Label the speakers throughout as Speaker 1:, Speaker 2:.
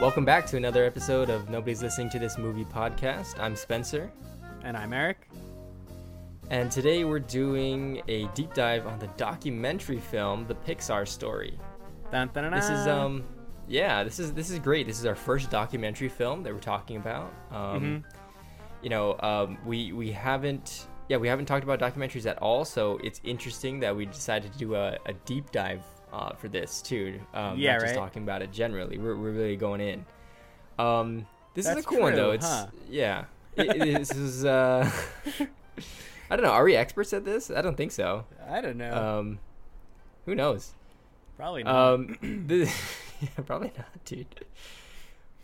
Speaker 1: Welcome back to another episode of Nobody's Listening to This Movie podcast. I'm Spencer,
Speaker 2: And I'm Eric.
Speaker 1: and today we're doing a deep dive on the documentary film The Pixar Story.
Speaker 2: Dun, dun, dun,
Speaker 1: This is um yeah, this is this is great. This is our first documentary film that we're talking about. Um
Speaker 2: Mhm.
Speaker 1: you know, um we we haven't yeah, we haven't talked about documentaries at all, so it's interesting that we decided to do a, a deep dive uh, for this too. Um,
Speaker 2: Yeah,
Speaker 1: not just
Speaker 2: right.
Speaker 1: talking about it generally. We're, we're really going in. Um, this is a cool one though. It's
Speaker 2: huh?
Speaker 1: yeah. It- it- this is uh, I don't know. Are we experts at this? I don't think so.
Speaker 2: I don't know.
Speaker 1: Um, who knows?
Speaker 2: Probably not.
Speaker 1: Um, this, yeah, probably not, dude.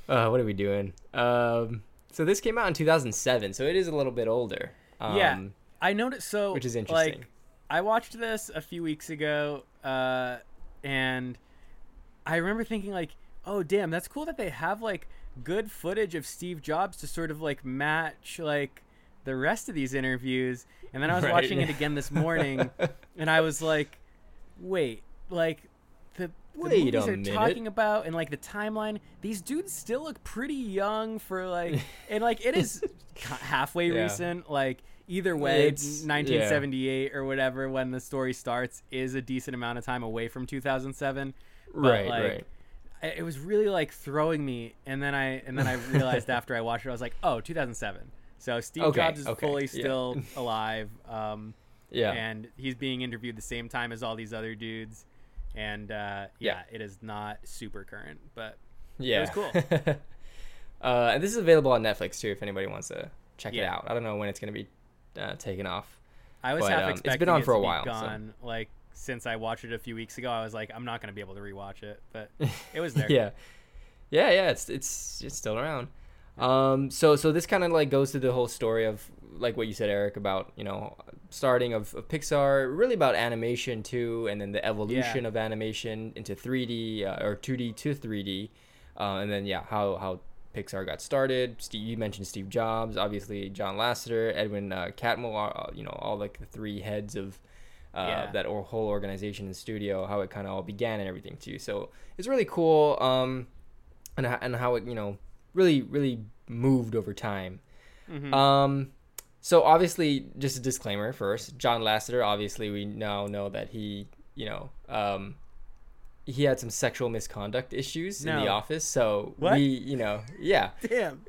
Speaker 1: Uh, what are we doing? Um, so this came out in 2007, so it is a little bit older. Um,
Speaker 2: Yeah. I noticed so
Speaker 1: which is interesting.
Speaker 2: Like, I watched this a few weeks ago, uh, and I remember thinking like, "Oh, damn, that's cool that they have like good footage of Steve Jobs to sort of like match like the rest of these interviews." And then I was
Speaker 1: Right.
Speaker 2: watching it again this morning, and I was like, "Wait, like the." The
Speaker 1: Wait
Speaker 2: movies
Speaker 1: a
Speaker 2: they're
Speaker 1: minute.
Speaker 2: talking about and like the timeline, these dudes still look pretty young for like, and like it is halfway
Speaker 1: Yeah.
Speaker 2: recent. Like either way,
Speaker 1: It's-
Speaker 2: 1978 or whatever when the story starts is a decent amount of time away from 2007. But,
Speaker 1: right,
Speaker 2: like,
Speaker 1: right.
Speaker 2: It was really like throwing me, and then I and then I realized after I watched it, I was like, oh, 2007. So Steve
Speaker 1: Okay,
Speaker 2: Jobs is
Speaker 1: okay,
Speaker 2: fully
Speaker 1: yeah.
Speaker 2: still alive, um,
Speaker 1: Yeah,
Speaker 2: and he's being interviewed the same time as all these other dudes. And uh,
Speaker 1: Yeah.
Speaker 2: yeah, it is not super current, but
Speaker 1: yeah.
Speaker 2: it was cool.
Speaker 1: uh, and this is available on Netflix too, if anybody wants to check it out. I don't know when it's gonna be uh, taken off.
Speaker 2: I was
Speaker 1: But,
Speaker 2: half
Speaker 1: um, it's
Speaker 2: expecting
Speaker 1: been on
Speaker 2: it
Speaker 1: for a while, so-
Speaker 2: gone. Like since I watched it a few weeks ago, I was like, I'm not gonna be able to rewatch it, but it was there.
Speaker 1: yeah, yeah, yeah. It's it's it's still around. Um, so so this kind of like goes to the whole story of like what you said, Eric, about you know starting of, of Pixar, really about animation too, and then the evolution of animation into 3D uh, or 2D to 3D, uh, and then yeah, how how Pixar got started. Steve, you mentioned Steve Jobs, obviously John Lasseter, Edwin uh, Catmull, you know all like the three heads of uh,
Speaker 2: Yeah.
Speaker 1: that or whole organization and studio, how it kind of all began and everything too. So it's really cool, um, and and how it you know really really moved over time.
Speaker 2: Mhm.
Speaker 1: Um, so obviously, just a disclaimer first. John Lasseter, obviously, we now know that he you know um, he had some sexual misconduct issues in the office. So
Speaker 2: What?
Speaker 1: we you know yeah.
Speaker 2: Damn.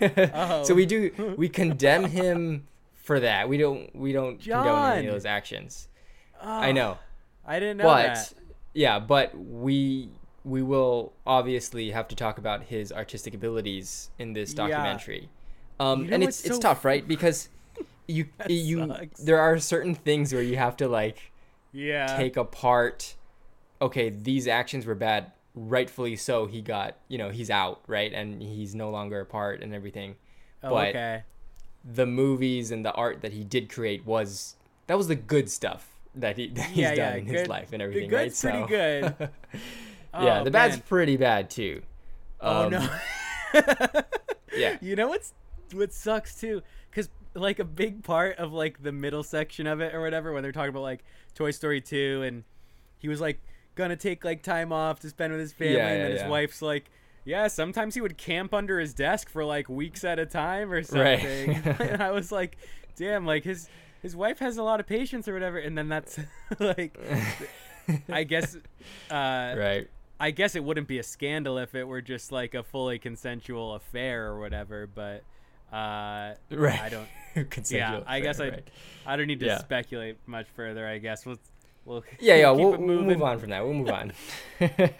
Speaker 1: so we do we condemn him for that. We don't we don't condone any of those actions.
Speaker 2: Oh,
Speaker 1: I know
Speaker 2: I didn't know
Speaker 1: but
Speaker 2: that.
Speaker 1: yeah but we we will obviously have to talk about his artistic abilities in this
Speaker 2: Yeah.
Speaker 1: documentary um
Speaker 2: You know
Speaker 1: and it's
Speaker 2: what's
Speaker 1: it's
Speaker 2: so
Speaker 1: tough right because you you
Speaker 2: sucks.
Speaker 1: there are certain things where you have to like
Speaker 2: Yeah.
Speaker 1: take apart okay these actions were bad rightfully so he got you know he's out right and he's no longer a part and everything
Speaker 2: oh,
Speaker 1: but
Speaker 2: okay.
Speaker 1: the movies and the art that he did create was that was the good stuff that he that he's
Speaker 2: Yeah,
Speaker 1: done
Speaker 2: yeah,
Speaker 1: in his life and
Speaker 2: The
Speaker 1: everything
Speaker 2: good's
Speaker 1: right
Speaker 2: pretty
Speaker 1: so
Speaker 2: good.
Speaker 1: yeah
Speaker 2: Oh,
Speaker 1: the bad's pretty bad too
Speaker 2: Oh
Speaker 1: Um,
Speaker 2: no.
Speaker 1: yeah
Speaker 2: You know what's what sucks too? Because like a big part of like the middle section of it or whatever, when they're talking about like Toy Story two, and he was like gonna take like time off to spend with his family,
Speaker 1: Yeah,
Speaker 2: and
Speaker 1: yeah,
Speaker 2: then his
Speaker 1: yeah.
Speaker 2: wife's like. Yeah, sometimes he would camp under his desk for like weeks at a time or
Speaker 1: Right.
Speaker 2: something. and I was like, damn, like his his wife has a lot of patience or whatever. And then that's like, I guess, uh,
Speaker 1: right
Speaker 2: I guess it wouldn't be a scandal if it were just like a fully consensual affair or whatever, but uh,
Speaker 1: right
Speaker 2: I don't.
Speaker 1: Consensual
Speaker 2: yeah, I guess I.
Speaker 1: right.
Speaker 2: I don't need to
Speaker 1: Yeah.
Speaker 2: speculate much further. I guess we'll. We'll
Speaker 1: yeah yeah we'll, we'll move on from that we'll move on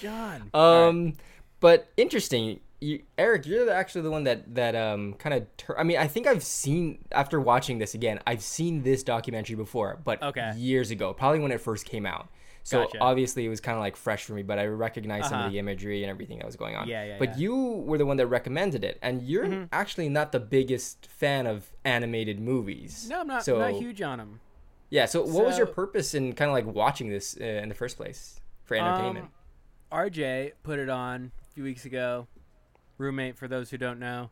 Speaker 2: John. All right.
Speaker 1: um but interesting you, Eric, you're actually the one that that um kind of. Tur- I mean, I think I've seen after watching this again. I've seen this documentary before, but
Speaker 2: Okay.
Speaker 1: years ago, probably when it first came out. So
Speaker 2: Gotcha.
Speaker 1: obviously it was kind of like fresh for me, but I recognized some
Speaker 2: Uh-huh.
Speaker 1: of the imagery and everything that was going on.
Speaker 2: Yeah, yeah,
Speaker 1: But
Speaker 2: yeah.
Speaker 1: you were the one that recommended it, and you're
Speaker 2: Mhm.
Speaker 1: actually not the biggest fan of animated movies.
Speaker 2: no, I'm not.
Speaker 1: So
Speaker 2: not huge on him.
Speaker 1: Yeah. So what was your purpose in kind of like watching this uh, in the first place for entertainment?
Speaker 2: Um, RJ put it on a few weeks ago. Roommate, for those who don't know.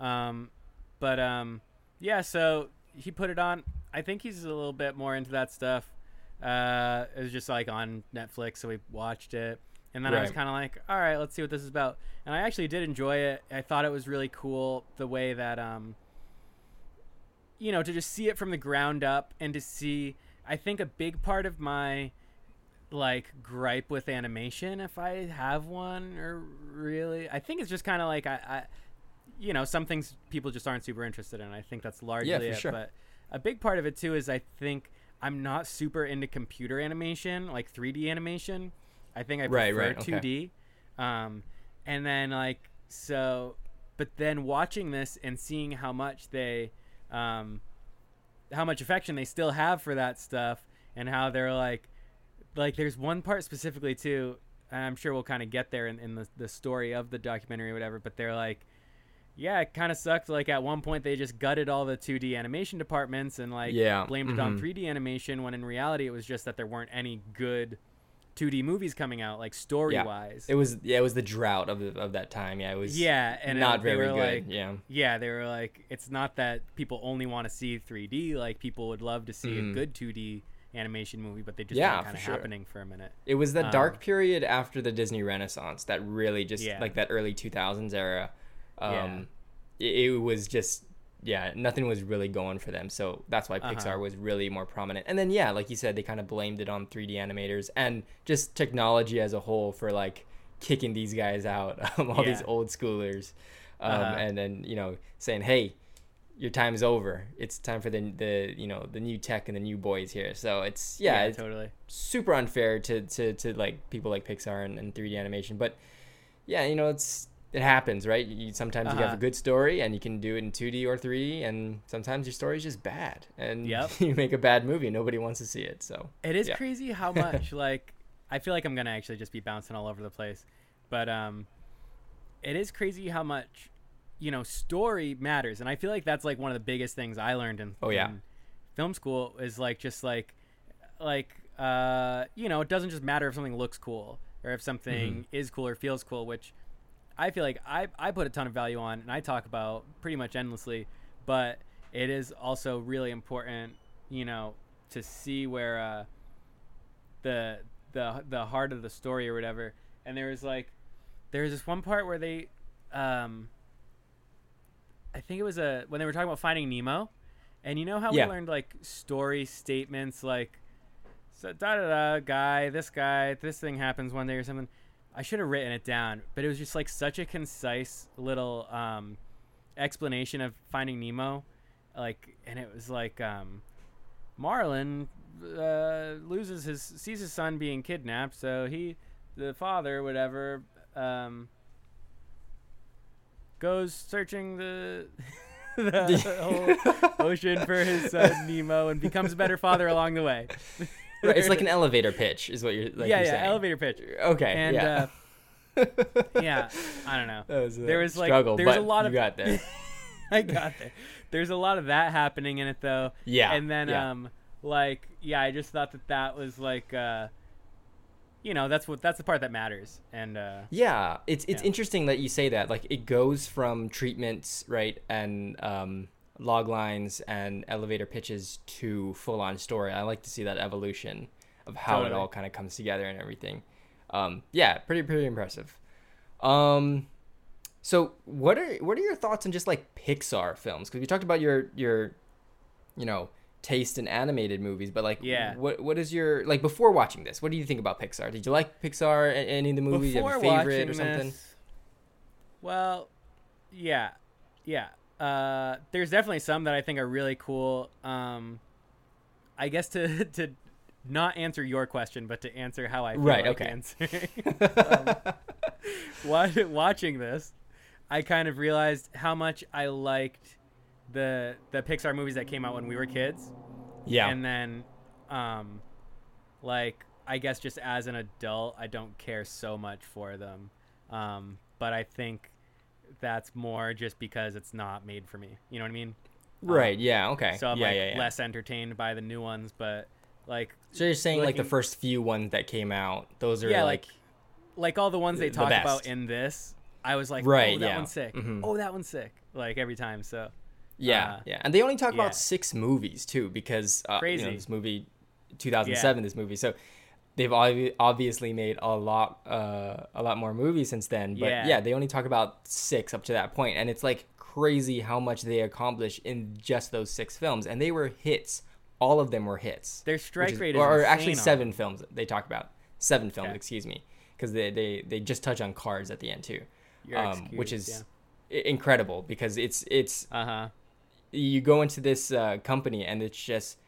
Speaker 2: Um, but um, yeah, so he put it on. I think he's a little bit more into that stuff. Uh, it was just like on Netflix, so we watched it. And then I was kind of like, all right, let's see what this is about. And I actually did enjoy it. I thought it was really cool the way that, um, you know, to just see it from the ground up and to see. I think a big part of my like gripe with animation, if I have one, or really, I think it's just kind of like I, I, you know, some things people just aren't super interested in. I think that's largely
Speaker 1: for
Speaker 2: it.
Speaker 1: sure.
Speaker 2: But a big part of it too is I think I'm not super into computer animation, like 3D animation. I think I prefer
Speaker 1: right, okay.
Speaker 2: 2D. Um, and then like so, but then watching this and seeing how much they, um, how much affection they still have for that stuff, and how they're like, like there's one part specifically too. And I'm sure we'll kind of get there in, in the, the story of the documentary or whatever. But they're like, yeah, it kind of sucked. Like at one point they just gutted all the 2D animation departments and like
Speaker 1: Yeah,
Speaker 2: blamed it on
Speaker 1: mhm.
Speaker 2: 3D animation when in reality it was just that there weren't any good 2D movies coming out, like story wise.
Speaker 1: It was yeah, it was the drought of the, of that time. Yeah, it was
Speaker 2: Yeah, and
Speaker 1: not
Speaker 2: they
Speaker 1: very good.
Speaker 2: like-
Speaker 1: yeah,
Speaker 2: Yeah, they were like, it's not that people only want to see 3D. Like people would love to see
Speaker 1: Mhm.
Speaker 2: a good 2D animation movie, but they just
Speaker 1: Yeah,
Speaker 2: kind of
Speaker 1: sure.
Speaker 2: happening for a minute.
Speaker 1: it was the
Speaker 2: Um,
Speaker 1: dark period after the Disney Renaissance that really just
Speaker 2: Yeah.
Speaker 1: like that early 2000s era. Um,
Speaker 2: Yeah.
Speaker 1: it, it was just yeah, nothing was really going for them. So that's why
Speaker 2: Uh-huh.
Speaker 1: Pixar was really more prominent. And then yeah, like you said, they kind of blamed it on 3D animators and just technology as a whole for like kicking these guys out, um, all these old schoolers, um,
Speaker 2: Uh-huh.
Speaker 1: and then you know saying, hey. Your time's over. It's time for the the you know the new tech and the new boys here. So it's yeah, it's
Speaker 2: totally.
Speaker 1: super unfair to to, to like people like Pixar and, and 3D animation. But yeah, you know, it's it happens, right? You, sometimes you have
Speaker 2: Uh-huh.
Speaker 1: a good story and you can do it in 2D or 3D, and sometimes your story is just bad, and
Speaker 2: Yep.
Speaker 1: you make a bad movie and nobody wants to see it. So
Speaker 2: It is
Speaker 1: Yeah.
Speaker 2: crazy how much like I feel like I'm gonna actually just be bouncing all over the place, but um, it is crazy how much you know story matters, and I feel like that's like one of the biggest things I learned in,
Speaker 1: Oh, yeah.
Speaker 2: in film school is like just like like uh you know it doesn't just matter if something looks cool or if something
Speaker 1: Mm-hmm.
Speaker 2: is cool or feels cool, which I feel like I I put a ton of value on and I talk about pretty much endlessly, but it is also really important, you know, to see where uh the the the heart of the story or whatever. And there was like there was this one part where they um I think it was a when they were talking about finding Nemo. And you know how
Speaker 1: Yeah.
Speaker 2: we learned like story statements like so da da da guy, this guy, this thing happens one day or something. I should have written it down, but it was just like such a concise little um, explanation of Finding Nemo, like, and it was like um, Marlin uh, loses his sees his son being kidnapped, so he, the father, whatever, um, goes searching the. the whole ocean for his son Nemo and becomes a better father along the way.
Speaker 1: right, it's like an elevator pitch, is what you're like.
Speaker 2: yeah,
Speaker 1: you're
Speaker 2: yeah,
Speaker 1: saying.
Speaker 2: elevator pitch.
Speaker 1: Okay,
Speaker 2: And
Speaker 1: yeah.
Speaker 2: uh, yeah, I don't know.
Speaker 1: Was a
Speaker 2: there was, like-
Speaker 1: struggle,
Speaker 2: there's a
Speaker 1: but
Speaker 2: lot
Speaker 1: you
Speaker 2: of-
Speaker 1: got there.
Speaker 2: I got there. There's a lot of that happening in it though.
Speaker 1: Yeah,
Speaker 2: And then
Speaker 1: yeah.
Speaker 2: um like yeah, I just thought that that was like uh you know, that's what that's the part that matters. And uh
Speaker 1: Yeah, it's it's
Speaker 2: Yeah.
Speaker 1: interesting that you say that. Like it goes from treatments, right, and um, log lines and elevator pitches to full on story. I like to see that evolution of how it all kind of comes together and everything. Um, yeah, pretty pretty impressive. Um, so what are what are your thoughts on just like Pixar films? Because we talked about your your, you know, taste in animated movies, but like,
Speaker 2: Yeah.
Speaker 1: what what is your like before watching this? What do you think about Pixar? Did you like Pixar? Any of the movies? you have a favorite or something?
Speaker 2: this- well, yeah. Yeah. Uh there's definitely some that I think are really cool. Um I guess to to not answer your question, but to answer how I feel
Speaker 1: Right,
Speaker 2: like
Speaker 1: okay.
Speaker 2: answering. um, watching this, I kind of realized how much I liked the the Pixar movies that came out when we were kids,
Speaker 1: yeah.
Speaker 2: and then, um, like I guess just as an adult, I don't care so much for them. Um, but I think that's more just because it's not made for me. You know what I mean?
Speaker 1: right. Yeah. Okay.
Speaker 2: So I'm
Speaker 1: yeah,
Speaker 2: like
Speaker 1: yeah, yeah.
Speaker 2: less entertained by the new ones, but like
Speaker 1: So you're saying like the first few ones that came out, those are
Speaker 2: yeah,
Speaker 1: like,
Speaker 2: like like all the ones they
Speaker 1: the
Speaker 2: talk about in this, I was like,
Speaker 1: Right,
Speaker 2: oh, that
Speaker 1: yeah.
Speaker 2: one's sick.
Speaker 1: Mhm.
Speaker 2: Oh, that one's sick. Like every time. So
Speaker 1: yeah,
Speaker 2: uh,
Speaker 1: yeah, and they only talk
Speaker 2: yeah.
Speaker 1: about six movies too, because uh, you know
Speaker 2: Crazy.
Speaker 1: this movie, 2007, this movie. So they've obviously made a lot uh, a lot more movies since then. But
Speaker 2: Yeah.
Speaker 1: yeah. they only talk about six up to that point, and it's like crazy how much they accomplished in just those six films, and they were hits. All of them were hits.
Speaker 2: Their strike
Speaker 1: is-
Speaker 2: rate is
Speaker 1: or, or actually seven
Speaker 2: them.
Speaker 1: films they talk about. Seven films,
Speaker 2: Okay.
Speaker 1: excuse me, because they, they they just touch on Cars at the end too, um, which is i- incredible because it's it's
Speaker 2: uh-huh
Speaker 1: you go into this uh, company and it's just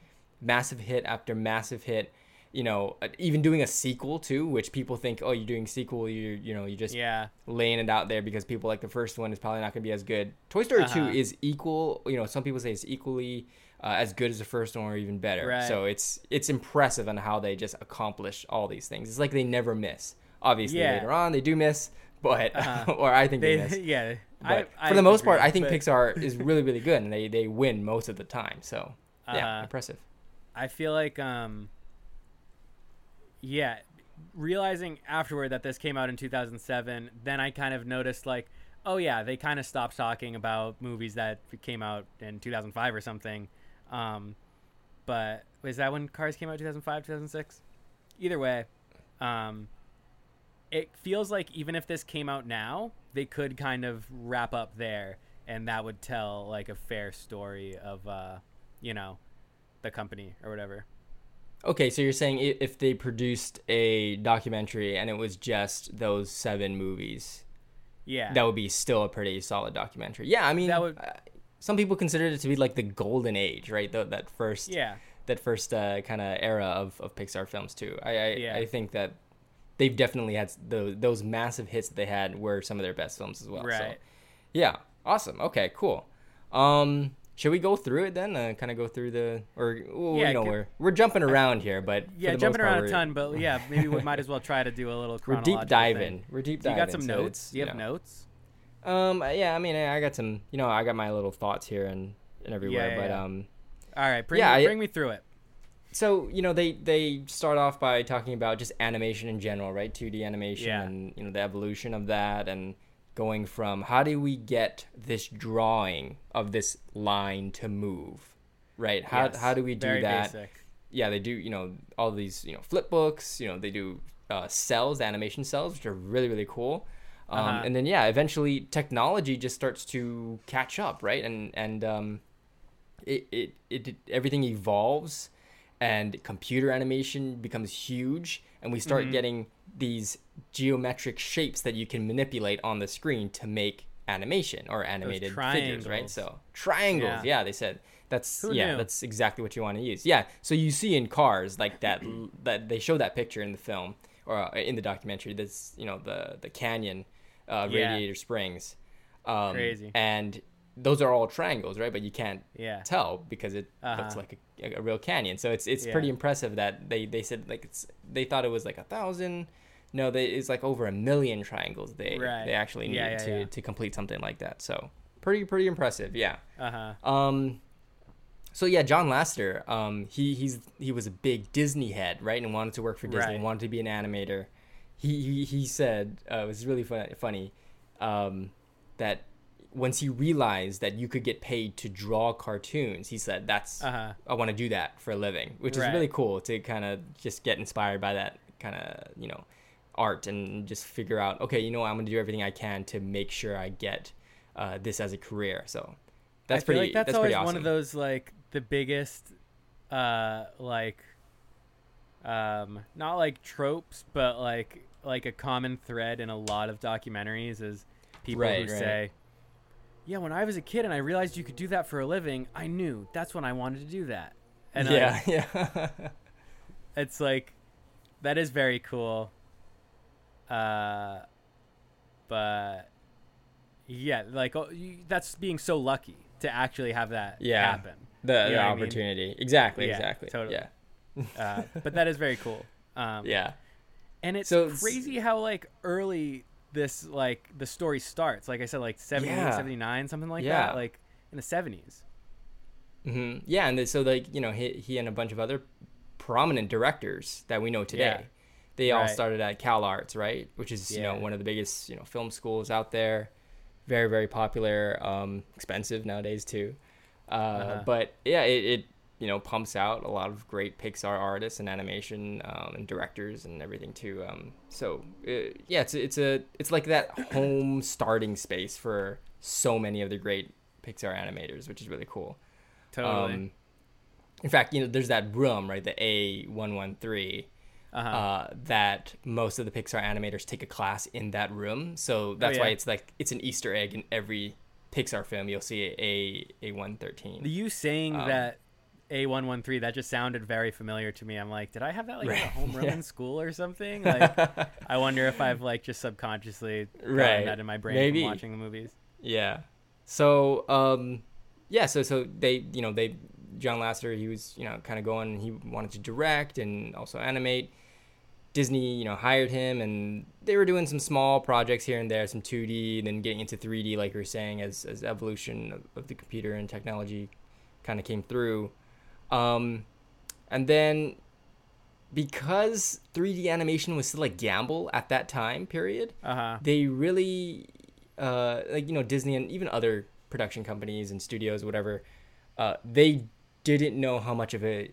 Speaker 1: massive hit after massive hit you know uh, even doing a sequel too which people think oh you're doing sequel you're you know you just
Speaker 2: yeah
Speaker 1: laying it out there because people like the first one is probably not going to be as good toy story
Speaker 2: Uh-huh.
Speaker 1: 2 is equal you know some people say it's equally uh, as good as the first one or even better
Speaker 2: Right.
Speaker 1: so it's it's impressive on how they just accomplish all these things it's like they never miss obviously
Speaker 2: Yeah.
Speaker 1: later on they do miss but
Speaker 2: Uh-huh.
Speaker 1: or i think they,
Speaker 2: they
Speaker 1: miss
Speaker 2: yeah
Speaker 1: but
Speaker 2: I,
Speaker 1: for the most part, I think
Speaker 2: but
Speaker 1: Pixar is really, really good, and they, they win most of the time. So yeah,
Speaker 2: Uh-huh.
Speaker 1: impressive.
Speaker 2: I feel like um yeah, realizing afterward that this came out in 2007, then I kind of noticed like oh yeah, they kind of stopped talking about movies that came out in 2005 or something. Um but was that when Cars came out 2005, 2006? Either way, um it feels like even if this came out now, they could kind of wrap up there and that would tell like a fair story of uh you know the company or whatever.
Speaker 1: Okay, so you're saying if they produced a documentary and it was just those seven movies,
Speaker 2: Yeah.
Speaker 1: that would be still a pretty solid documentary. Yeah, I mean,
Speaker 2: That would-
Speaker 1: uh, some people consider it to be like the golden age, right? The, that first,
Speaker 2: yeah.
Speaker 1: that first uh, kind of era of, of Pixar films too. I I,
Speaker 2: Yeah.
Speaker 1: I think that they've definitely had those those massive hits that they had were some of their best films as well. So,
Speaker 2: Right.
Speaker 1: yeah, awesome. Okay, cool. Um, should we go through it then? Uh, kind of go through the, or well,
Speaker 2: Yeah,
Speaker 1: you know,
Speaker 2: could-
Speaker 1: we're we're jumping around here, but
Speaker 2: Yeah, jumping
Speaker 1: part,
Speaker 2: around a ton, but yeah, maybe we might as well try to do a little
Speaker 1: We're deep diving.
Speaker 2: thing.
Speaker 1: We're deep
Speaker 2: Do you got some
Speaker 1: so
Speaker 2: notes? Do you have notes?
Speaker 1: Um, yeah, I mean, I I got some. You know, I got my little thoughts here and and everywhere,
Speaker 2: yeah,
Speaker 1: but um.
Speaker 2: All right, bring
Speaker 1: Yeah,
Speaker 2: me,
Speaker 1: I-
Speaker 2: bring me through it.
Speaker 1: so you know they they start off by talking about just animation in general right 2d animation
Speaker 2: Yeah.
Speaker 1: and you know the evolution of that and going from how do we get this drawing of this line to move right? How,
Speaker 2: Yes,
Speaker 1: how do we do that?
Speaker 2: Basic.
Speaker 1: yeah they do you know all these you know flip books you know they do uh, cells animation cells which are really really cool. Um,
Speaker 2: Uh-huh.
Speaker 1: and then yeah eventually technology just starts to catch up right? And and um, it, it, it everything evolves and computer animation becomes huge and we start
Speaker 2: Mhm.
Speaker 1: getting these geometric shapes that you can manipulate on the screen to make animation or animated figures right so triangles
Speaker 2: Yeah.
Speaker 1: yeah, they said that's
Speaker 2: Who
Speaker 1: yeah
Speaker 2: knew?
Speaker 1: that's exactly what you want to use yeah so you see in cars like that that they show that picture in the film or uh, in the documentary that's you know the the canyon uh,
Speaker 2: Yeah.
Speaker 1: radiator springs um,
Speaker 2: Crazy.
Speaker 1: and those are all triangles right but you can't
Speaker 2: Yeah.
Speaker 1: tell because it looks
Speaker 2: Uh-huh.
Speaker 1: like a, a real canyon. So it's it's
Speaker 2: Yeah.
Speaker 1: pretty impressive that they they said like it's they thought it was like a thousand. No, they it's like over a million triangles they
Speaker 2: Right.
Speaker 1: they actually need
Speaker 2: Yeah,
Speaker 1: to to complete something like that. So pretty pretty impressive. Yeah.
Speaker 2: Uh huh.
Speaker 1: Um. So yeah, John Lasseter. Um. He he's he was a big Disney head, right, and wanted to work for Disney.
Speaker 2: Right.
Speaker 1: Wanted to be an animator. He he, he said uh, it was really fun, funny. Um, that once he realized that you could get paid to draw cartoons, he said that's
Speaker 2: Uh huh.
Speaker 1: I want to do that for a living, which is really cool to kind of just get inspired by that kind of you know art and just figure out okay, you know I'm gonna do everything I can to make sure I get uh, this as a career. So that's
Speaker 2: I feel
Speaker 1: pretty.
Speaker 2: like that's,
Speaker 1: that's
Speaker 2: always
Speaker 1: awesome.
Speaker 2: one of those like the biggest, uh, like, um, not like tropes, but like like a common thread in a lot of documentaries is people
Speaker 1: Right,
Speaker 2: who
Speaker 1: right.
Speaker 2: say, "Yeah, when I was a kid and I realized you could do that for a living, I knew that's when I wanted to do that." And I-
Speaker 1: yeah, yeah,
Speaker 2: it's like that is very cool uh but yeah like oh, you, that's being so lucky to actually have that
Speaker 1: Yeah.
Speaker 2: happen
Speaker 1: the,
Speaker 2: You
Speaker 1: the
Speaker 2: what I mean?
Speaker 1: opportunity. Exactly,
Speaker 2: Yeah,
Speaker 1: exactly.
Speaker 2: totally.
Speaker 1: Yeah,
Speaker 2: uh, but that is very cool um
Speaker 1: yeah,
Speaker 2: and it's
Speaker 1: So it's-
Speaker 2: crazy how like early this like the story starts like i said like 78
Speaker 1: Yeah.
Speaker 2: 79 something like
Speaker 1: Yeah.
Speaker 2: that like in the 70s
Speaker 1: hmm yeah, and so like you know he he and a bunch of other prominent directors that we know today.
Speaker 2: Yeah.
Speaker 1: They all
Speaker 2: Right.
Speaker 1: started at Cal Arts, right? Which is you know one of the biggest you know film schools out there. Very very popular, um, expensive nowadays too. Uh,
Speaker 2: Uh-huh.
Speaker 1: But yeah, it, it you know pumps out a lot of great Pixar artists and animation um, and directors and everything too. Um, so uh, yeah, it's it's a it's like that home starting space for so many of the great Pixar animators, which is really cool.
Speaker 2: Totally.
Speaker 1: Um, in fact, you know, there's that room, right? The A one one three.
Speaker 2: uh-huh.
Speaker 1: Uh, that most of the Pixar animators take a class in that room, so that's why
Speaker 2: Oh, yeah.
Speaker 1: it's like it's an Easter egg in every Pixar film. You'll see a a one thirteen.
Speaker 2: you saying
Speaker 1: um,
Speaker 2: that A113 that just sounded very familiar to me. I'm like, did I have that like
Speaker 1: Right,
Speaker 2: homeroom
Speaker 1: yeah.
Speaker 2: in school or something? Like I wonder if I've like just subconsciously
Speaker 1: Right,
Speaker 2: that in my brain
Speaker 1: maybe.
Speaker 2: from watching the movies.
Speaker 1: Yeah. So um yeah, so so they you know they John Lasseter he was you know kind of going he wanted to direct and also animate. Disney you know hired him and they were doing some small projects here and there, some 2D, then getting into 3D like you were saying as as evolution of, of the computer and technology kind of came through. Um and then because 3D animation was still a gamble at that time period,
Speaker 2: Uh huh.
Speaker 1: they really uh like you know disney and even other production companies and studios whatever uh they didn't know how much of a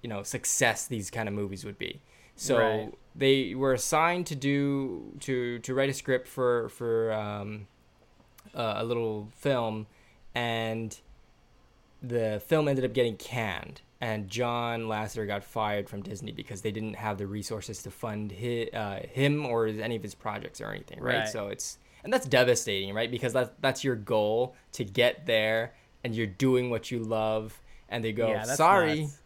Speaker 1: you know success these kind of movies would be so
Speaker 2: Right.
Speaker 1: they were assigned to do to to write a script for for um uh, a little film and the film ended up getting canned and John Lasseter got fired from Disney because they didn't have the resources to fund hi, uh, him or any of his projects or anything, right?
Speaker 2: Right.
Speaker 1: So it's and that's devastating, right? Because that's that's your goal to get there and you're doing what you love and they go,
Speaker 2: yeah,
Speaker 1: "Sorry,
Speaker 2: nuts.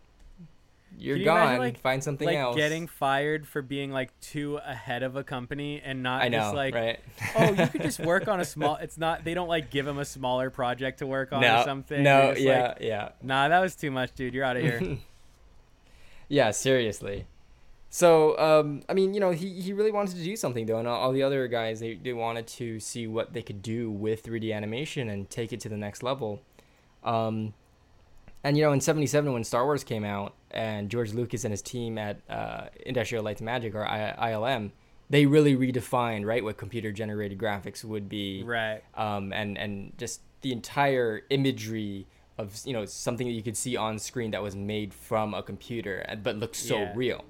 Speaker 1: You're
Speaker 2: you imagine,
Speaker 1: gone.
Speaker 2: like-
Speaker 1: Find something
Speaker 2: like
Speaker 1: else."
Speaker 2: getting fired for being like too ahead of a company and not
Speaker 1: I know,
Speaker 2: just like
Speaker 1: right?
Speaker 2: oh you could just work on a small it's not they don't like give him a smaller project to work on
Speaker 1: no,
Speaker 2: or something
Speaker 1: no,
Speaker 2: just
Speaker 1: yeah,
Speaker 2: like,
Speaker 1: yeah.
Speaker 2: nah that was too much dude you're out of here
Speaker 1: Yeah, seriously. So, um, I mean, you know, he, he really wanted to do something though, and all, all the other guys they, they wanted to see what they could do with 3D animation and take it to the next level. Um, and you know, in '77 when Star Wars came out, and George Lucas and his team at uh, Industrial Light and Magic or I- ILM, they really redefined right what computer generated graphics would be.
Speaker 2: Right.
Speaker 1: Um, and and just the entire imagery of you know something that you could see on screen that was made from a computer but looked so
Speaker 2: Yeah.
Speaker 1: real.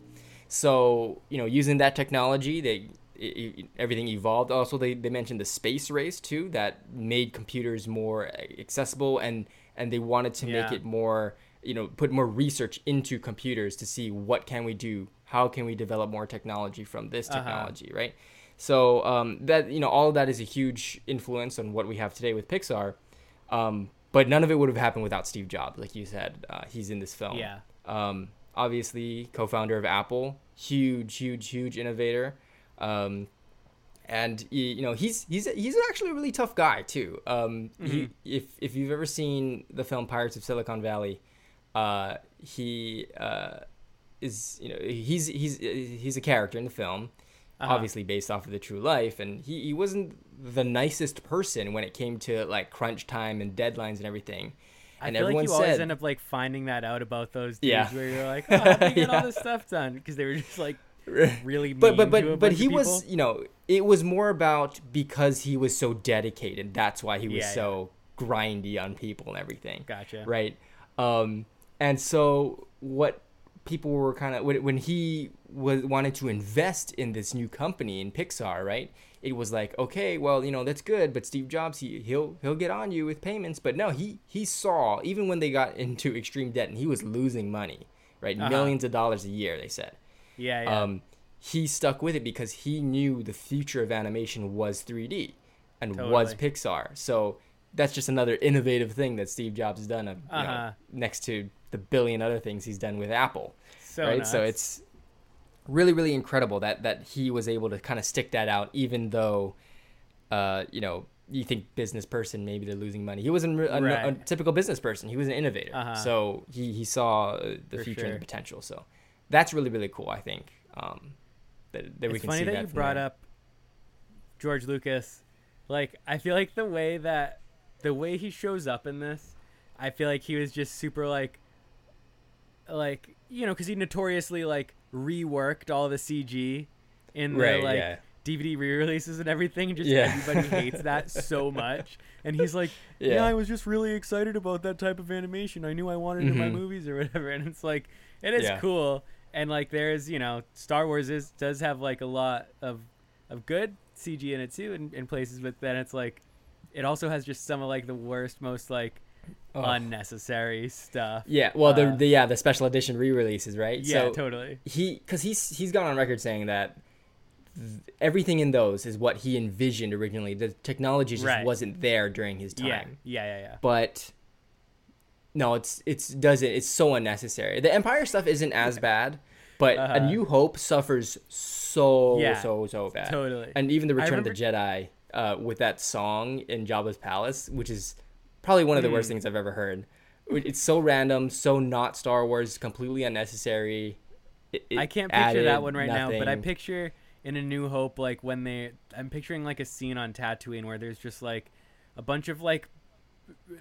Speaker 1: So you know using that technology they i i everything evolved. Also they, they mentioned the space race too that made computers more accessible and and they wanted to make it more you know put more research into computers to see what can we do how can we develop more technology from this
Speaker 2: Uh-huh.
Speaker 1: technology right? So um, that you know all of that is a huge influence on what we have today with pixar um, but none of it would have happened without steve jobs like you said uh, he's in this film.
Speaker 2: Yeah.
Speaker 1: Um, obviously co-founder of apple huge huge huge innovator. Um, and you know he's he's he's actually a really tough guy too um, he,
Speaker 2: Mhm.
Speaker 1: if if you've ever seen the film pirates of silicon valley uh, he uh, is you know he's he's he's a character in the film
Speaker 2: Uh-huh.
Speaker 1: obviously based off of the true life and he, he wasn't the nicest person when it came to like crunch time and deadlines and everything
Speaker 2: I
Speaker 1: and
Speaker 2: feel like you always end up like finding that out about those dudes
Speaker 1: Yeah.
Speaker 2: where you're like, oh, how do you get
Speaker 1: Yeah.
Speaker 2: all this stuff done? Because they were just like really
Speaker 1: but but but but he was you know it was more about because he was so dedicated that's why he was
Speaker 2: Yeah,
Speaker 1: so grindy on people and everything
Speaker 2: Gotcha.
Speaker 1: right? Um and so what people were kind of when, when he was wanted to invest in this new company in pixar right it was like okay well you know that's good but steve jobs he, he'll he'll get on you with payments. But no he he saw even when they got into extreme debt and he was losing money right
Speaker 2: Uh-huh.
Speaker 1: millions of dollars a year they said
Speaker 2: Yeah, yeah.
Speaker 1: um, he stuck with it because he knew the future of animation was 3D and was Pixar. So that's just another innovative thing that Steve Jobs has done, uh, you know,
Speaker 2: Uh-huh.
Speaker 1: next to the billion other things he's done with Apple.
Speaker 2: so
Speaker 1: right? So it's really, really incredible that that he was able to kind of stick that out, even though, uh, you know. You think business person maybe they're losing money. He wasn't a, a- a typical business person. He was an innovator,
Speaker 2: Uh-huh.
Speaker 1: so he, he saw uh, the
Speaker 2: For
Speaker 1: future and the potential. So that's really really cool. I think um, that, that we can
Speaker 2: funny
Speaker 1: see
Speaker 2: that, It's funny
Speaker 1: that
Speaker 2: you brought
Speaker 1: there.
Speaker 2: up George Lucas. Like, I feel like the way that the way he shows up in this, I feel like he was just super like, like you know, because he notoriously like reworked all the CG in the
Speaker 1: right.
Speaker 2: like
Speaker 1: yeah.
Speaker 2: DVD re-releases and everything. Just
Speaker 1: Yeah.
Speaker 2: everybody hates that so much, and he's like, yeah.
Speaker 1: Yeah.
Speaker 2: I was just really excited about that type of animation. I knew I wanted it in my
Speaker 1: Mhm.
Speaker 2: movies or whatever." And it's like, it is cool, and like there's you know, Star Wars is does have like a lot of of good CG in it too, in, in places, but then it's like, it also has just some of like the worst, most like
Speaker 1: Oh.
Speaker 2: unnecessary stuff.
Speaker 1: Yeah, well, the,
Speaker 2: Uh,
Speaker 1: the yeah the special edition re-releases, right?
Speaker 2: Yeah,
Speaker 1: so
Speaker 2: totally.
Speaker 1: he because he's he's gone on record saying that th- everything in those is what he envisioned originally. The technology just
Speaker 2: Right.
Speaker 1: wasn't there during his time.
Speaker 2: Yeah, yeah, yeah, yeah.
Speaker 1: But no, it's it's doesn't it's so unnecessary. The Empire stuff isn't as bad, but
Speaker 2: Uh-huh.
Speaker 1: A New Hope suffers so
Speaker 2: Yeah,
Speaker 1: so so bad.
Speaker 2: Totally.
Speaker 1: And even the Return of the Jedi uh, with that song in Jabba's palace, which is probably one of the worst
Speaker 2: Mm.
Speaker 1: things I've ever heard. It's so random, so not Star Wars, completely unnecessary. It- it
Speaker 2: I can't picture that one right now, but I picture in A New Hope like when they I'm picturing like a scene on Tatooine where there's just like a bunch of like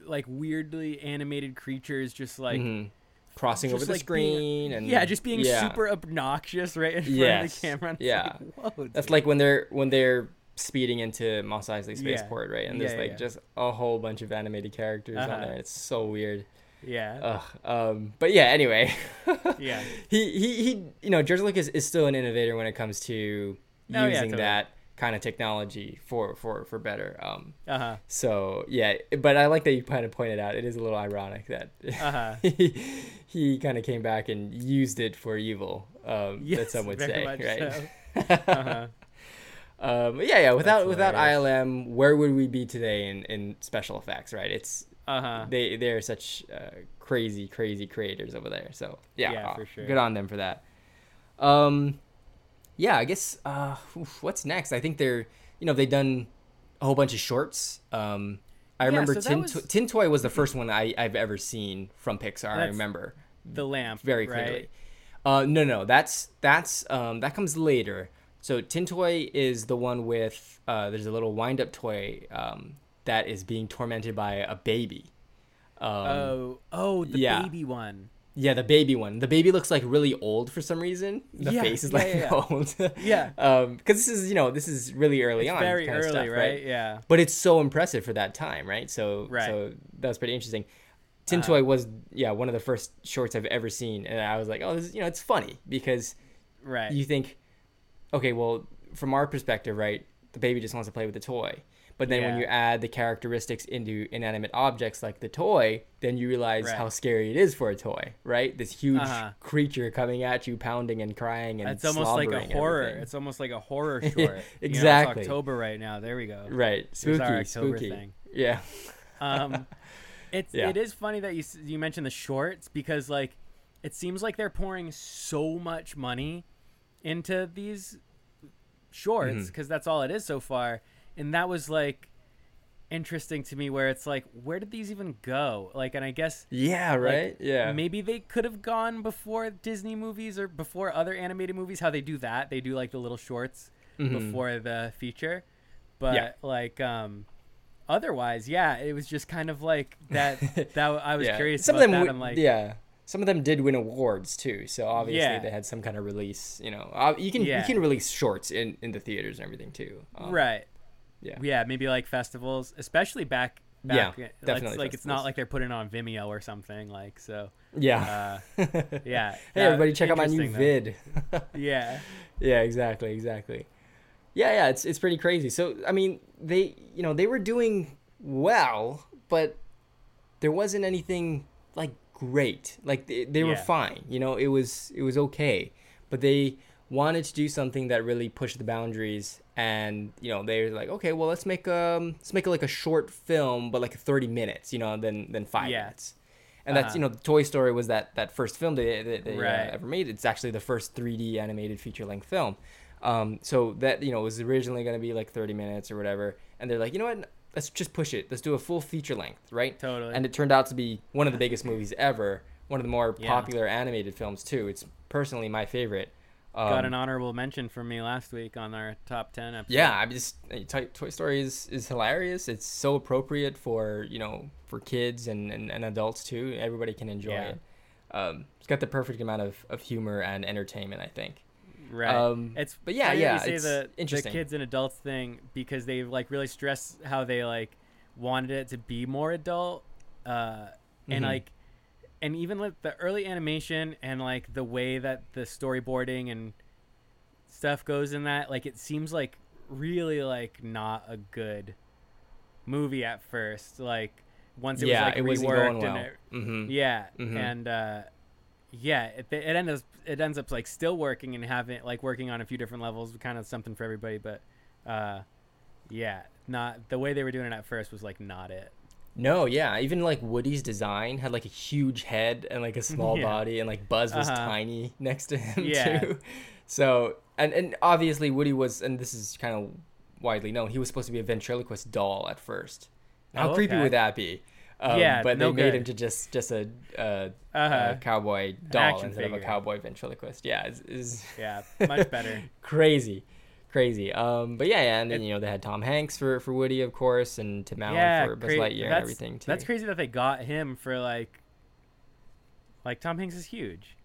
Speaker 2: like weirdly animated creatures just like
Speaker 1: Mhm. crossing
Speaker 2: just,
Speaker 1: over the
Speaker 2: like, being-
Speaker 1: screen and
Speaker 2: yeah, just being
Speaker 1: yeah.
Speaker 2: super obnoxious right in front
Speaker 1: Yes,
Speaker 2: of the camera. it's
Speaker 1: yeah.
Speaker 2: like,
Speaker 1: That's like when they're when they're speeding into Mos Eisley
Speaker 2: Yeah.
Speaker 1: Spaceport, right? And
Speaker 2: Yeah,
Speaker 1: there's
Speaker 2: yeah,
Speaker 1: like
Speaker 2: yeah.
Speaker 1: just a whole bunch of animated characters
Speaker 2: Uh-huh.
Speaker 1: on there. It's so weird.
Speaker 2: yeah,
Speaker 1: Ugh. Um. But yeah. Anyway.
Speaker 2: yeah,
Speaker 1: he he he. You know, George Lucas is still an innovator when it comes to
Speaker 2: Oh, yeah,
Speaker 1: using
Speaker 2: totally.
Speaker 1: that kind of technology for for for better. Um.
Speaker 2: uh huh,
Speaker 1: So yeah, but I like that you kind of pointed out. It is a little ironic that
Speaker 2: uh huh.
Speaker 1: he, he kind of came back and used it for evil. Um,
Speaker 2: Yes,
Speaker 1: that some would say, right?
Speaker 2: so. Uh-huh.
Speaker 1: um, yeah, yeah. Without without. ILM, where would we be today in, in special effects? Right? It's
Speaker 2: Uh-huh.
Speaker 1: they they're such uh, crazy crazy creators over there. So yeah,
Speaker 2: Yeah,
Speaker 1: uh,
Speaker 2: for sure.
Speaker 1: good on them for that. Um, yeah, I guess uh, what's next? I think they're you know they've done a whole bunch of shorts. Um, I
Speaker 2: Yeah,
Speaker 1: remember
Speaker 2: so
Speaker 1: Tin,
Speaker 2: was-
Speaker 1: To- Tin Toy was the first one I, I've ever seen from Pixar. I remember
Speaker 2: The lamp,
Speaker 1: very
Speaker 2: right?
Speaker 1: clearly. Uh, no, no, that's that's um, that comes later. So Tin Toy is the one with uh, there's a little wind up toy um, that is being tormented by a baby. Um,
Speaker 2: oh, oh, the
Speaker 1: yeah.
Speaker 2: baby one.
Speaker 1: Yeah, the baby one. The baby looks like really old for some reason. The
Speaker 2: Yeah,
Speaker 1: face is
Speaker 2: yeah,
Speaker 1: like
Speaker 2: yeah,
Speaker 1: old.
Speaker 2: Yeah.
Speaker 1: Um, because this is you know this is really early
Speaker 2: It's
Speaker 1: on.
Speaker 2: very early,
Speaker 1: stuff,
Speaker 2: right? Yeah.
Speaker 1: But it's so impressive for that time, right? So
Speaker 2: Right.
Speaker 1: so that was pretty interesting. Tin
Speaker 2: Uh,
Speaker 1: Toy was yeah one of the first shorts I've ever seen, and I was like, oh, this is, you know it's funny because
Speaker 2: Right.
Speaker 1: you think, okay, well, from our perspective, right, the baby just wants to play with the toy. But then when you add the characteristics into inanimate objects like the toy, then you realize
Speaker 2: Right.
Speaker 1: how scary it is for a toy, right? This huge
Speaker 2: Uh-huh.
Speaker 1: creature coming at you, pounding and crying and
Speaker 2: it's almost like a horror.
Speaker 1: everything.
Speaker 2: It's almost like a horror short. You know,
Speaker 1: Exactly.
Speaker 2: it's October right now. There we go.
Speaker 1: right, spooky,
Speaker 2: October
Speaker 1: spooky.
Speaker 2: thing.
Speaker 1: Yeah,
Speaker 2: Um, it's
Speaker 1: Yeah.
Speaker 2: it is funny that you you mentioned the shorts because like it seems like they're pouring so much money into these shorts
Speaker 1: Mhm.
Speaker 2: because that's all it is so far, and that was like interesting to me where it's like where did these even go like and i guess
Speaker 1: yeah, right, yeah,
Speaker 2: maybe they could have gone before disney movies or before other animated movies how they do that they do like the little shorts
Speaker 1: Mhm.
Speaker 2: before the feature but
Speaker 1: Yeah.
Speaker 2: like um otherwise yeah it was just kind of like that that i was
Speaker 1: yeah.
Speaker 2: curious
Speaker 1: Some
Speaker 2: about
Speaker 1: of them,
Speaker 2: that like
Speaker 1: yeah. Some of them did win awards too, so obviously
Speaker 2: Yeah.
Speaker 1: they had some kind of release. You know, uh, you can you can release shorts in, in the theaters and everything too. Um,
Speaker 2: right
Speaker 1: Yeah.
Speaker 2: yeah maybe like festivals especially back back
Speaker 1: Yeah,
Speaker 2: like,
Speaker 1: definitely
Speaker 2: it's, like it's not like they're putting on vimeo or something like so
Speaker 1: Yeah.
Speaker 2: uh yeah
Speaker 1: hey
Speaker 2: that-
Speaker 1: everybody, check out my new
Speaker 2: though.
Speaker 1: vid.
Speaker 2: yeah
Speaker 1: yeah, exactly, exactly. Yeah, yeah, it's it's pretty crazy. So I mean, they you know they were doing well, but there wasn't anything like great. Like they, they were fine. You know, it was it was okay, but they wanted to do something that really pushed the boundaries and you know they're like okay well let's make um let's make it like a short film but like 30 minutes you know than than five
Speaker 2: Yeah.
Speaker 1: minutes and that's
Speaker 2: Uh-huh.
Speaker 1: you know Toy Story was that that first film they, they, they uh, ever made. It's actually the first 3D animated feature length film. Um, so that you know was originally going to be like 30 minutes or whatever, and they're like, you know what? Let's just push it. Let's do a full feature length, right?
Speaker 2: totally
Speaker 1: And it turned out to be one of the biggest movies ever. One of the more
Speaker 2: Yeah.
Speaker 1: popular animated films too. It's personally my favorite. Um,
Speaker 2: got an honorable mention from me last week on our top 10 episode
Speaker 1: yeah, I'm just Toy, Toy Story is, is hilarious. It's so appropriate for you know for kids and, and, and adults too. Everybody can enjoy
Speaker 2: Yeah.
Speaker 1: it. Um, it's got the perfect amount of, of humor and entertainment. I think.
Speaker 2: Right.
Speaker 1: Um,
Speaker 2: it's
Speaker 1: but yeah, yeah,
Speaker 2: You say
Speaker 1: it's
Speaker 2: the,
Speaker 1: interesting.
Speaker 2: the kids and adults thing because they like really stress how they like wanted it to be more adult, uh, and
Speaker 1: Mhm.
Speaker 2: like, and even like the early animation and like the way that the storyboarding and stuff goes in that, like it seems like really like not a good movie at first. Like once it
Speaker 1: yeah,
Speaker 2: was like
Speaker 1: it
Speaker 2: reworked
Speaker 1: well.
Speaker 2: and it,
Speaker 1: hmm
Speaker 2: yeah,
Speaker 1: Mhm.
Speaker 2: and uh, yeah, it, it ends up it ends up like still working and having like working on a few different levels, kind of something for everybody. But uh, yeah, not the way they were doing it at first was like not it.
Speaker 1: No, yeah, even like Woody's design had like a huge head and like a small
Speaker 2: Yeah.
Speaker 1: body, and like Buzz was
Speaker 2: Uh-huh.
Speaker 1: tiny next to him
Speaker 2: Yeah.
Speaker 1: too. So, and and obviously Woody was, and this is kind of widely known, he was supposed to be a ventriloquist doll at first. How
Speaker 2: Oh,
Speaker 1: creepy
Speaker 2: okay.
Speaker 1: would that be? Um,
Speaker 2: Yeah,
Speaker 1: but
Speaker 2: no
Speaker 1: they made
Speaker 2: good.
Speaker 1: him to just just a, a,
Speaker 2: Uh-huh.
Speaker 1: a cowboy doll instead of a cowboy ventriloquist. Yeah, it's, it's
Speaker 2: Yeah, much better.
Speaker 1: crazy, crazy. Um, but yeah, yeah, and then
Speaker 2: It-
Speaker 1: you know they had Tom Hanks for for Woody, of course, and Tim Allen
Speaker 2: yeah,
Speaker 1: for Buzz
Speaker 2: cra-
Speaker 1: Lightyear and everything too.
Speaker 2: That's crazy that they got him for like, like Tom Hanks is huge.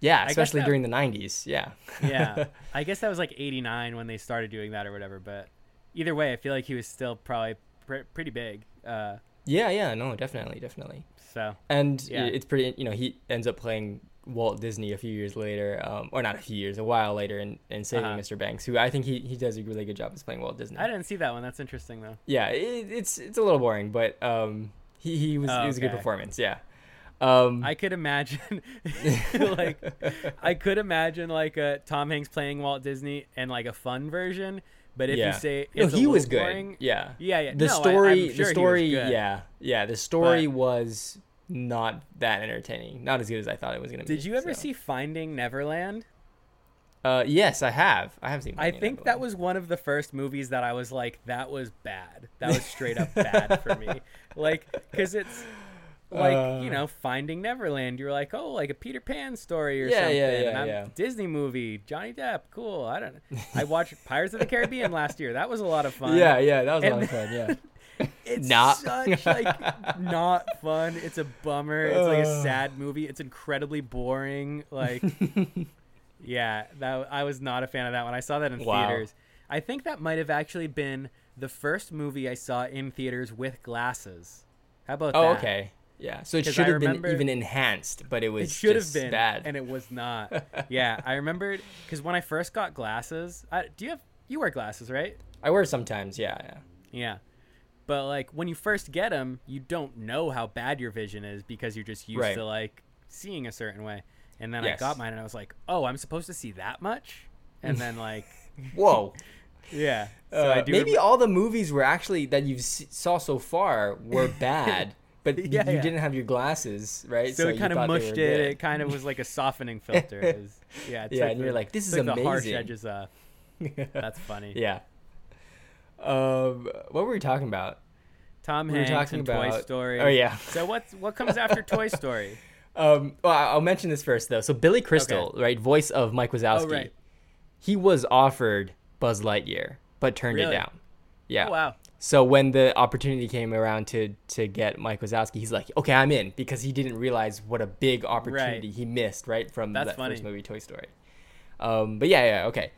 Speaker 1: Yeah, especially
Speaker 2: that-
Speaker 1: during the '90s. Yeah.
Speaker 2: Yeah, I guess that was like '89 when they started doing that or whatever. But either way, I feel like he was still probably pr- pretty big. Uh,
Speaker 1: yeah, yeah, no, definitely, definitely.
Speaker 2: so
Speaker 1: And
Speaker 2: Yeah.
Speaker 1: it's pretty. You know, he ends up playing Walt Disney a few years later, um, or not a few years, a while later, in, in Saving
Speaker 2: Uh-huh.
Speaker 1: Mr. Banks, who I think he, he does a really good job as playing Walt Disney.
Speaker 2: I didn't see that one. That's interesting though.
Speaker 1: yeah, it, it's it's a little boring, but um, he he was
Speaker 2: Oh,
Speaker 1: it was a good performance. Yeah. Um,
Speaker 2: I could imagine, like, I could imagine like a Tom Hanks playing Walt Disney and like a fun version. But if
Speaker 1: yeah.
Speaker 2: you say
Speaker 1: no, he was good.
Speaker 2: boring,
Speaker 1: Yeah.
Speaker 2: yeah, yeah.
Speaker 1: The
Speaker 2: no, I- I'm
Speaker 1: story,
Speaker 2: sure he
Speaker 1: the story, yeah, yeah. The story
Speaker 2: But-
Speaker 1: was not that entertaining. Not as good as I thought it was gonna be.
Speaker 2: Did you ever
Speaker 1: so.
Speaker 2: see Finding Neverland?
Speaker 1: Uh, yes, I have. I have seen.
Speaker 2: I
Speaker 1: Finding
Speaker 2: think that was one of the first movies that I was like, that was bad. That was straight up bad for me. Like, because it's like
Speaker 1: Uh.
Speaker 2: you know, Finding Neverland. You're like, oh, like a Peter Pan story or
Speaker 1: Yeah,
Speaker 2: something.
Speaker 1: yeah, yeah, yeah.
Speaker 2: Disney movie, Johnny Depp, cool. I don't. I watched Pirates of the Caribbean last year. That was a lot of fun.
Speaker 1: Yeah, yeah, that was a
Speaker 2: And
Speaker 1: lot of fun. Yeah.
Speaker 2: It's
Speaker 1: Not.
Speaker 2: such like not fun. It's a bummer. It's like a sad movie. It's incredibly boring. Like yeah, that I was not a fan of that one. I saw that in
Speaker 1: Wow.
Speaker 2: theaters. I think that might have actually been the first movie I saw in theaters with glasses. How about
Speaker 1: oh,
Speaker 2: that?
Speaker 1: okay. Yeah. So it should have been even enhanced, but it was
Speaker 2: It should have been
Speaker 1: bad.
Speaker 2: and it was not. yeah, I remembered because when I first got glasses, I, do you have you wear glasses, right?
Speaker 1: I wear sometimes. Yeah, yeah.
Speaker 2: Yeah. But like when you first get them, you don't know how bad your vision is because you're just used
Speaker 1: Right.
Speaker 2: to like seeing a certain way. And then
Speaker 1: Yes.
Speaker 2: I got mine and I was like, "Oh, I'm supposed to see that much?" And then like,
Speaker 1: Whoa.
Speaker 2: yeah. So
Speaker 1: Uh,
Speaker 2: I do
Speaker 1: maybe
Speaker 2: rem-
Speaker 1: all the movies were actually that you saw so far were bad, but
Speaker 2: Yeah,
Speaker 1: you
Speaker 2: yeah.
Speaker 1: didn't have your glasses, right?
Speaker 2: so, it kind of mushed it.
Speaker 1: good.
Speaker 2: It kind of was like a softening filter. It was- yeah. It
Speaker 1: Yeah, and you're like, "This is
Speaker 2: took The harsh
Speaker 1: amazing."
Speaker 2: edges off. That's funny.
Speaker 1: yeah. Um, what were we talking about?
Speaker 2: Tom
Speaker 1: We
Speaker 2: Hanks
Speaker 1: talking
Speaker 2: and Toy
Speaker 1: about-
Speaker 2: Story.
Speaker 1: Oh yeah.
Speaker 2: So what's what comes after Toy Story?
Speaker 1: Um, well, I'll mention this first though. So Billy Crystal, right, voice of Mike Wazowski,
Speaker 2: Oh, right.
Speaker 1: he was offered Buzz Lightyear, but turned it
Speaker 2: Really?
Speaker 1: down. Yeah.
Speaker 2: Oh, wow.
Speaker 1: So when the opportunity came around to to get Mike Wazowski, he's like, "Okay, I'm in," because he didn't realize what a big opportunity he missed, right, from
Speaker 2: That's
Speaker 1: that
Speaker 2: funny.
Speaker 1: first movie, Toy Story. Um, but yeah, yeah, okay.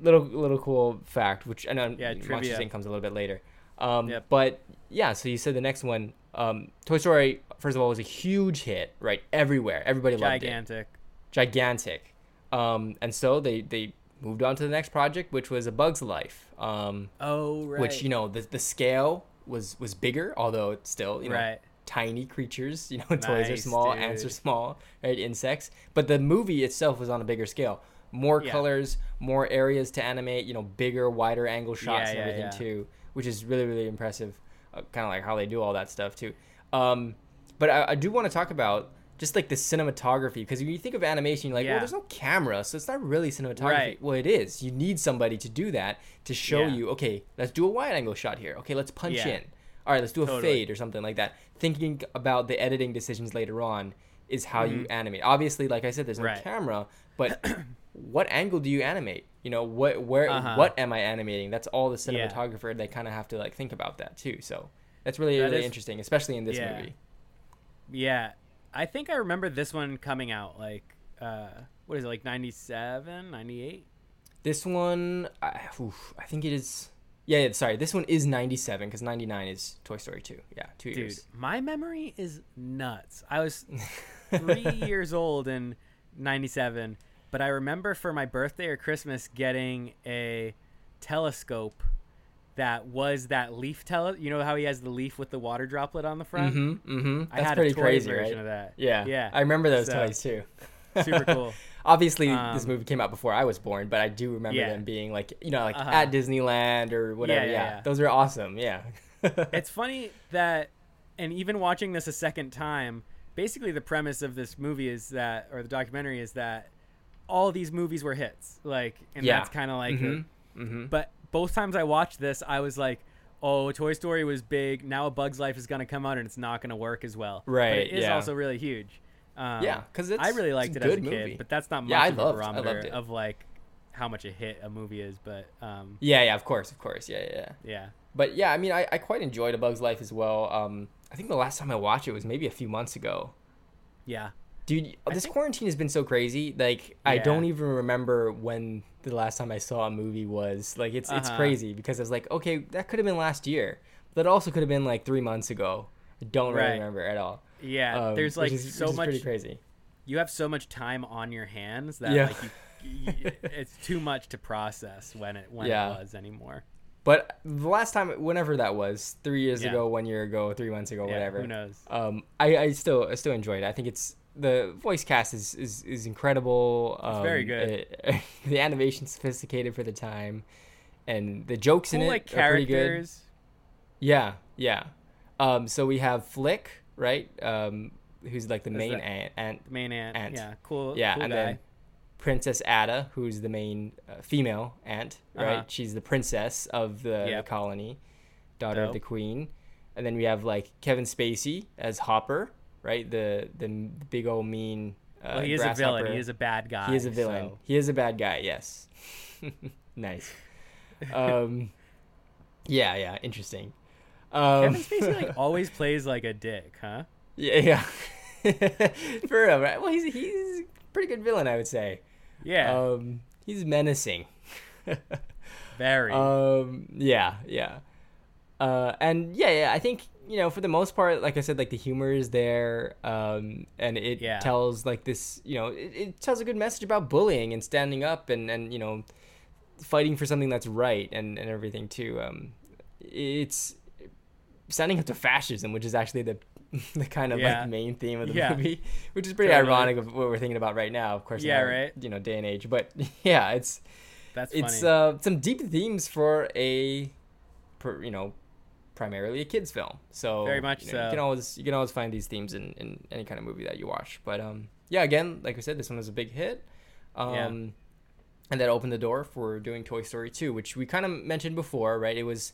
Speaker 1: Little little cool fact, which I know
Speaker 2: Yeah,
Speaker 1: Monsters. Inc. comes a little bit later. Um,
Speaker 2: Yep.
Speaker 1: But yeah, so you said the next one, um, Toy Story. First of all, was a huge hit, right? Everywhere, everybody loved it
Speaker 2: Gigantic.
Speaker 1: gigantic. Um, and so they, they moved on to the next project, which was A Bug's Life, um,
Speaker 2: Oh right.
Speaker 1: which, you know, the, the scale was, was bigger, although it's still, you know,
Speaker 2: Right.
Speaker 1: tiny creatures. You know, toys are
Speaker 2: Nice,
Speaker 1: small, ants are small, right? Insects. But the movie itself was on a bigger scale. More
Speaker 2: Yeah.
Speaker 1: colors, more areas to animate, you know, bigger, wider angle shots
Speaker 2: Yeah,
Speaker 1: and everything
Speaker 2: yeah.
Speaker 1: too, which is really, really impressive. Uh, kind of like how they do all that stuff too. Um, but I, I do want to talk about just like the cinematography because when you think of animation, you're like, well, there's no camera, so it's not really cinematography.
Speaker 2: Right.
Speaker 1: Well, it is. You need somebody to do that to show you, okay, let's do a wide angle shot here. Okay, let's punch in. All right, let's do a
Speaker 2: Totally.
Speaker 1: fade or something like that. Thinking about the editing decisions later on is how you
Speaker 2: Mhm.
Speaker 1: animate. Obviously, like I said, there's no
Speaker 2: Right.
Speaker 1: camera, but what angle do you animate? You know, what where
Speaker 2: Uh-huh.
Speaker 1: what am I animating? That's all the
Speaker 2: Yeah.
Speaker 1: cinematographer. They kind of have to like think about that too. So that's really
Speaker 2: That
Speaker 1: really
Speaker 2: is-
Speaker 1: interesting, especially in this
Speaker 2: Yeah.
Speaker 1: movie.
Speaker 2: Yeah, I think I remember this one coming out like uh, what is it like 97, 98?
Speaker 1: This one, I, oof, I think it is. Yeah, yeah, sorry. This one is 97 because 99 is Toy Story 2. Yeah, two
Speaker 2: Dude,
Speaker 1: years.
Speaker 2: my memory is nuts. I was three years old in 97, but I remember for my birthday or Christmas getting a telescope that was that leaf tele. You know how he has the leaf with the water droplet on the front?
Speaker 1: Mm-hmm. Mm-hmm.
Speaker 2: I
Speaker 1: That's
Speaker 2: had
Speaker 1: pretty
Speaker 2: a toy
Speaker 1: crazy,
Speaker 2: version
Speaker 1: right?
Speaker 2: of that.
Speaker 1: Yeah.
Speaker 2: Yeah.
Speaker 1: I remember those
Speaker 2: So-
Speaker 1: toys too.
Speaker 2: Super cool.
Speaker 1: Obviously, this
Speaker 2: Um,
Speaker 1: movie came out before I was born, but I do remember
Speaker 2: Yeah.
Speaker 1: them being like, you know, like
Speaker 2: Uh-huh.
Speaker 1: at Disneyland or whatever.
Speaker 2: yeah,
Speaker 1: Yeah,
Speaker 2: yeah.
Speaker 1: those are awesome. Yeah.
Speaker 2: it's funny that and even watching this a second time basically the premise of this movie is that or the documentary is that all these movies were hits like and
Speaker 1: Yeah.
Speaker 2: that's kind of like
Speaker 1: mm-hmm. Mm-hmm.
Speaker 2: but both times i watched this i was like oh toy story was big now a bug's life is going to come out and it's not going to work as well
Speaker 1: Right.
Speaker 2: but it is
Speaker 1: yeah.
Speaker 2: also really huge um,
Speaker 1: Yeah, 'cause it's-
Speaker 2: i really liked it as a kid
Speaker 1: movie.
Speaker 2: but that's not much
Speaker 1: Yeah,
Speaker 2: of a barometer of like how much a hit a movie is but um
Speaker 1: Yeah, yeah, of course, of course. Yeah, yeah, yeah.
Speaker 2: yeah
Speaker 1: But yeah, I mean, I, I quite enjoyed A Bug's Life as well. Um, I think the last time I watched it was maybe a few months ago.
Speaker 2: yeah
Speaker 1: Dude,
Speaker 2: I
Speaker 1: this
Speaker 2: think-
Speaker 1: quarantine has been so crazy. Like, I don't even remember when the last time I saw a movie was. Like, it's it's
Speaker 2: Uh-huh.
Speaker 1: crazy because I was like, okay, that could have been last year. That also could have been like three months ago. I don't really remember at all.
Speaker 2: yeah
Speaker 1: Um,
Speaker 2: there's like
Speaker 1: is-
Speaker 2: so much
Speaker 1: pretty crazy.
Speaker 2: you have so much time on your hands that
Speaker 1: Yeah.
Speaker 2: like you, you, it's too much to process when it when
Speaker 1: Yeah.
Speaker 2: it was anymore.
Speaker 1: But the last time, whenever that was, three years
Speaker 2: Yeah.
Speaker 1: ago, one year ago, three months ago,
Speaker 2: Yeah,
Speaker 1: whatever.
Speaker 2: Who knows?
Speaker 1: um, I, I still I still enjoyed it. I think it's the voice cast is is, is incredible. Um,
Speaker 2: very good.
Speaker 1: it- the animation sophisticated for the time, and the jokes in it
Speaker 2: like
Speaker 1: are pretty good. Yeah, yeah. Um, so we have Flick, right? Um, who's like the main
Speaker 2: that-
Speaker 1: ant, ant
Speaker 2: The main ant.
Speaker 1: Ant.
Speaker 2: Yeah, cool.
Speaker 1: yeah,
Speaker 2: cool
Speaker 1: and
Speaker 2: guy.
Speaker 1: then Princess Atta, who's the main uh, female ant, right?
Speaker 2: Uh-huh.
Speaker 1: She's the princess of the, the colony, daughter of the queen. And then we have like Kevin Spacey as Hopper, right? The the big old mean. Uh,
Speaker 2: well, he is a villain. He is a bad guy.
Speaker 1: He is a villain.
Speaker 2: so-
Speaker 1: He is a bad guy. Yes. nice. Um, yeah, yeah, interesting. Um,
Speaker 2: Kevin Spacey like always plays like a dick, huh?
Speaker 1: yeah, yeah. For real, right? Well, he's he's a pretty good villain, I would say.
Speaker 2: Yeah,
Speaker 1: Um, he's menacing.
Speaker 2: very.
Speaker 1: um, yeah, yeah. Uh, and yeah, yeah. I think you know, for the most part, like I said, like the humor is there, um, and it
Speaker 2: Yeah.
Speaker 1: tells like this, you know, it, it tells a good message about bullying and standing up and and you know, fighting for something that's right and and everything too. Um, it's standing up to fascism, which is actually the the kind of
Speaker 2: Yeah.
Speaker 1: like main theme of the
Speaker 2: Yeah.
Speaker 1: movie, which is pretty
Speaker 2: Totally.
Speaker 1: ironic of what we're thinking about right now. Of course,
Speaker 2: Yeah,
Speaker 1: our,
Speaker 2: right.
Speaker 1: You know, day and age, but yeah, it's
Speaker 2: That's
Speaker 1: it's uh, some deep themes for a, per, you know, primarily a kids film. So
Speaker 2: Very much
Speaker 1: you, know, you can always you can always find these themes in, in any kind of movie that you watch. But um, yeah, again, like I said, this one was a big hit. Um,
Speaker 2: Yeah.
Speaker 1: and that opened the door for doing Toy Story 2, which we kind of mentioned before, right? It was,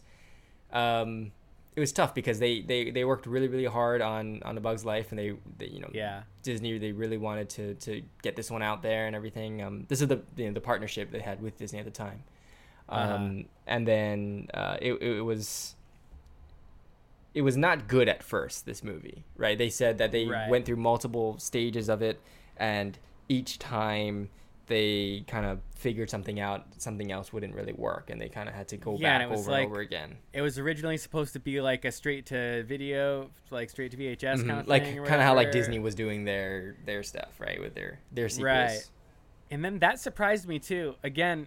Speaker 1: um, it was tough because they, they, they worked really really hard on on the Bug's Life, and they, they you know
Speaker 2: yeah.
Speaker 1: Disney they really wanted to to get this one out there and everything. Um, this is the you know, the partnership they had with Disney at the time. Um,
Speaker 2: Uh-huh.
Speaker 1: and then uh, it, it was it was not good at first this movie right they said that they
Speaker 2: Right.
Speaker 1: went through multiple stages of it and each time they kind of figured something out something else wouldn't really work and they kind of had to go
Speaker 2: Yeah,
Speaker 1: back
Speaker 2: it was
Speaker 1: over
Speaker 2: like-
Speaker 1: and over again
Speaker 2: It was originally supposed to be like a straight to video, like straight to VHS
Speaker 1: Mhm.
Speaker 2: kind of
Speaker 1: like kind of how like disney was doing their their stuff right with their their sequels
Speaker 2: Right. and then that surprised me too. Again,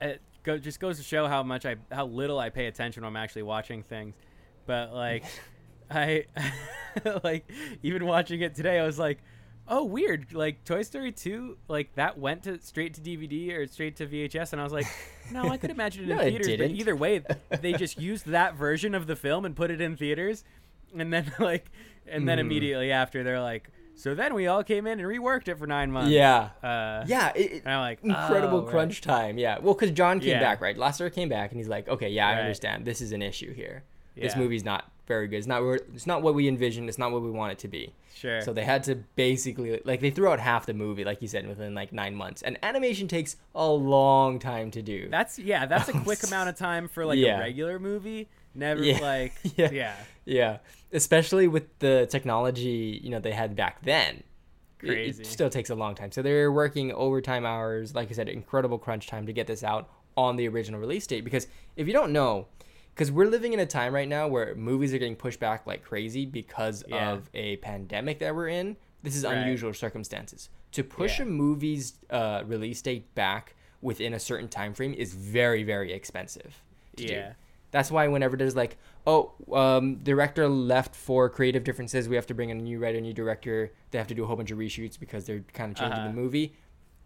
Speaker 2: it go, just goes to show how much I how little I pay attention when I'm actually watching things. But like, I like even watching it today, I was like, oh weird. Like Toy Story two, like that went to straight to DVD or straight to VHS, and I was like, no, I could imagine it
Speaker 1: No,
Speaker 2: in
Speaker 1: it
Speaker 2: theaters. But either way, they just used that version of the film and put it in theaters, and then like, and then
Speaker 1: Mhm.
Speaker 2: immediately after they're like. So then we all came in and reworked it for nine months.
Speaker 1: yeah
Speaker 2: Uh,
Speaker 1: yeah it, it-
Speaker 2: I'm like,
Speaker 1: incredible
Speaker 2: oh, right.
Speaker 1: crunch time. Yeah. Well, because John came
Speaker 2: Yeah.
Speaker 1: back, right? Lasseter came back, and he's like, "Okay, yeah, I
Speaker 2: Right.
Speaker 1: understand. This is an issue here. This movie's not very good. It's not. It's not what we envisioned. It's not what we want it to be.
Speaker 2: Sure.
Speaker 1: So they had to basically like they threw out half the movie, like you said, within like nine months. And animation takes a long time to do.
Speaker 2: that's yeah, that's a quick amount of time for like
Speaker 1: Yeah.
Speaker 2: a regular movie. Never
Speaker 1: Yeah.
Speaker 2: like
Speaker 1: Yeah.
Speaker 2: yeah.
Speaker 1: yeah, especially with the technology you know they had back then. it-
Speaker 2: Crazy.
Speaker 1: It, still takes a long time. So they're working overtime hours, like I said, incredible crunch time to get this out on the original release date. Because if you don't know, because we're living in a time right now where movies are getting pushed back like crazy because
Speaker 2: Yeah.
Speaker 1: of a pandemic that we're in. This is
Speaker 2: Right.
Speaker 1: unusual circumstances. To push
Speaker 2: Yeah.
Speaker 1: a movie's uh, release date back within a certain time frame is very, very expensive. To do.
Speaker 2: Yeah.
Speaker 1: That's why whenever there's like, oh, um, director left for creative differences, we have to bring in a new writer, new director. They have to do a whole bunch of reshoots because they're kind of changing
Speaker 2: Uh-huh.
Speaker 1: the movie,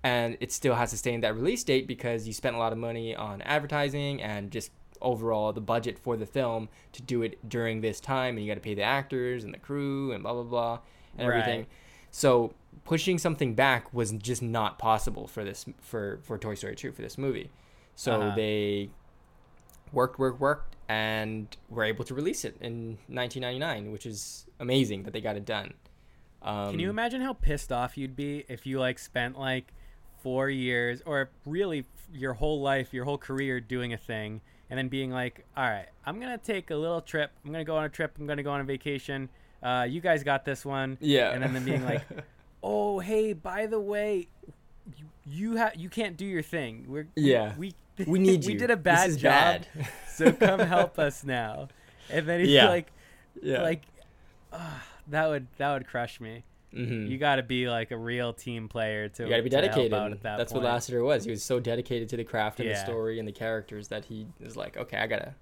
Speaker 1: and it still has to stay in that release date because you spent a lot of money on advertising and just overall the budget for the film to do it during this time, and you got to pay the actors and the crew and blah blah blah and everything.
Speaker 2: Right.
Speaker 1: So pushing something back was just not possible for this for for Toy Story 2 for this movie. So
Speaker 2: Uh-huh.
Speaker 1: they worked, worked, worked, and were able to release it in 1999, which is amazing that they got it done. Um,
Speaker 2: Can you imagine how pissed off you'd be if you like spent like four years or really your whole life, your whole career doing a thing, and then being like, "All right, I'm gonna take a little trip. I'm gonna go on a trip. I'm gonna go on a vacation. Uh, you guys got this one."
Speaker 1: Yeah.
Speaker 2: And then them being like, "Oh, hey, by the way, you you have you can't do your thing. We're
Speaker 1: Yeah.
Speaker 2: we
Speaker 1: we need you.
Speaker 2: we did a bad job,
Speaker 1: bad.
Speaker 2: so come help us now." And then he's
Speaker 1: Yeah.
Speaker 2: like,
Speaker 1: yeah.
Speaker 2: like, ah, that would that would crush me.
Speaker 1: Mhm.
Speaker 2: You got to be like a real team player to.
Speaker 1: You got to be dedicated.
Speaker 2: at that
Speaker 1: That's
Speaker 2: point.
Speaker 1: what Lasseter was. He was so dedicated to the craft and the story and the characters that he was like, okay, I gotta,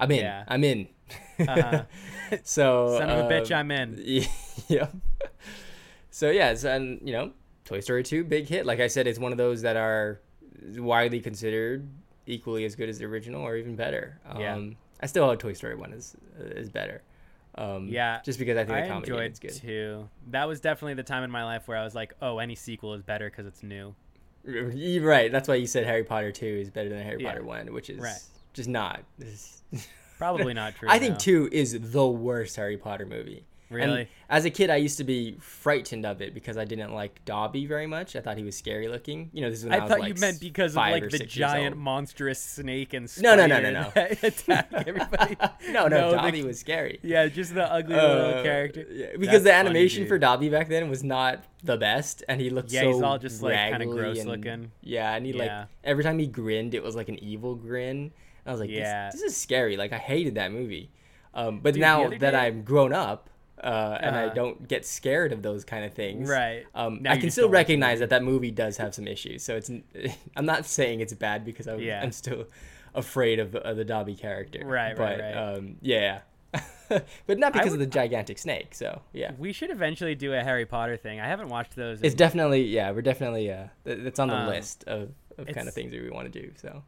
Speaker 1: I'm in.
Speaker 2: Yeah.
Speaker 1: I'm in.
Speaker 2: Uh-huh.
Speaker 1: so
Speaker 2: Son of a bitch,
Speaker 1: um,
Speaker 2: I'm in.
Speaker 1: yeah. So yeah, so, and you know, Toy Story 2, big hit. Like I said, it's one of those that are widely considered equally as good as the original or even better. Um,
Speaker 2: Yeah.
Speaker 1: I still have Toy Story 1 is is better. Um,
Speaker 2: Yeah,
Speaker 1: Just because I think
Speaker 2: I
Speaker 1: the comedy
Speaker 2: enjoyed
Speaker 1: is good.
Speaker 2: too. That was definitely the time in my life where I was like, "Oh, any sequel is better because it's new."
Speaker 1: You're right. That's why you said Harry Potter 2 is better than Harry
Speaker 2: Yeah.
Speaker 1: Potter 1, which is
Speaker 2: Right.
Speaker 1: just not.
Speaker 2: Probably not true.
Speaker 1: I think 2 is the worst Harry Potter movie. And
Speaker 2: Really?
Speaker 1: as a kid, I used to be frightened of it because I didn't like Dobby very much. I thought he was scary looking. You know, this is when I,
Speaker 2: I
Speaker 1: was
Speaker 2: thought
Speaker 1: like
Speaker 2: you meant because of like the giant monstrous snake and
Speaker 1: No, no, no, no, no.
Speaker 2: attack everybody.
Speaker 1: no, no,
Speaker 2: the-
Speaker 1: Dobby was scary.
Speaker 2: Yeah, just the ugly little
Speaker 1: Uh,
Speaker 2: character.
Speaker 1: yeah, because the
Speaker 2: That's funny,
Speaker 1: animation
Speaker 2: dude.
Speaker 1: for Dobby back then was not the best, and he looked
Speaker 2: Yeah,
Speaker 1: so
Speaker 2: he's all just, like, kinda gross
Speaker 1: and-
Speaker 2: looking.
Speaker 1: Yeah, and he like every time he grinned, it was like an evil grin. I was like,
Speaker 2: Yeah.
Speaker 1: this, this is scary. Like I hated that movie. Um, but
Speaker 2: Dude,
Speaker 1: now that
Speaker 2: day-
Speaker 1: I'm grown up. Uh, and I
Speaker 2: Uh-huh.
Speaker 1: don't get scared of those kind of things.
Speaker 2: Right.
Speaker 1: Um,
Speaker 2: Now
Speaker 1: I can still
Speaker 2: don't like the
Speaker 1: recognize that that movie does have some issues. So it's. I'm not saying it's bad because I'm,
Speaker 2: Yeah.
Speaker 1: I'm still afraid of, the Dobby character.
Speaker 2: Right, right,
Speaker 1: but,
Speaker 2: right.
Speaker 1: Um, yeah. but not because
Speaker 2: would-
Speaker 1: of the gigantic snake. So yeah.
Speaker 2: We should eventually do a Harry Potter thing. I haven't watched those.
Speaker 1: It's
Speaker 2: in-
Speaker 1: definitely yeah. We're definitely uh. th- That's on the
Speaker 2: Um,
Speaker 1: list of, of kind of things that we want to do. So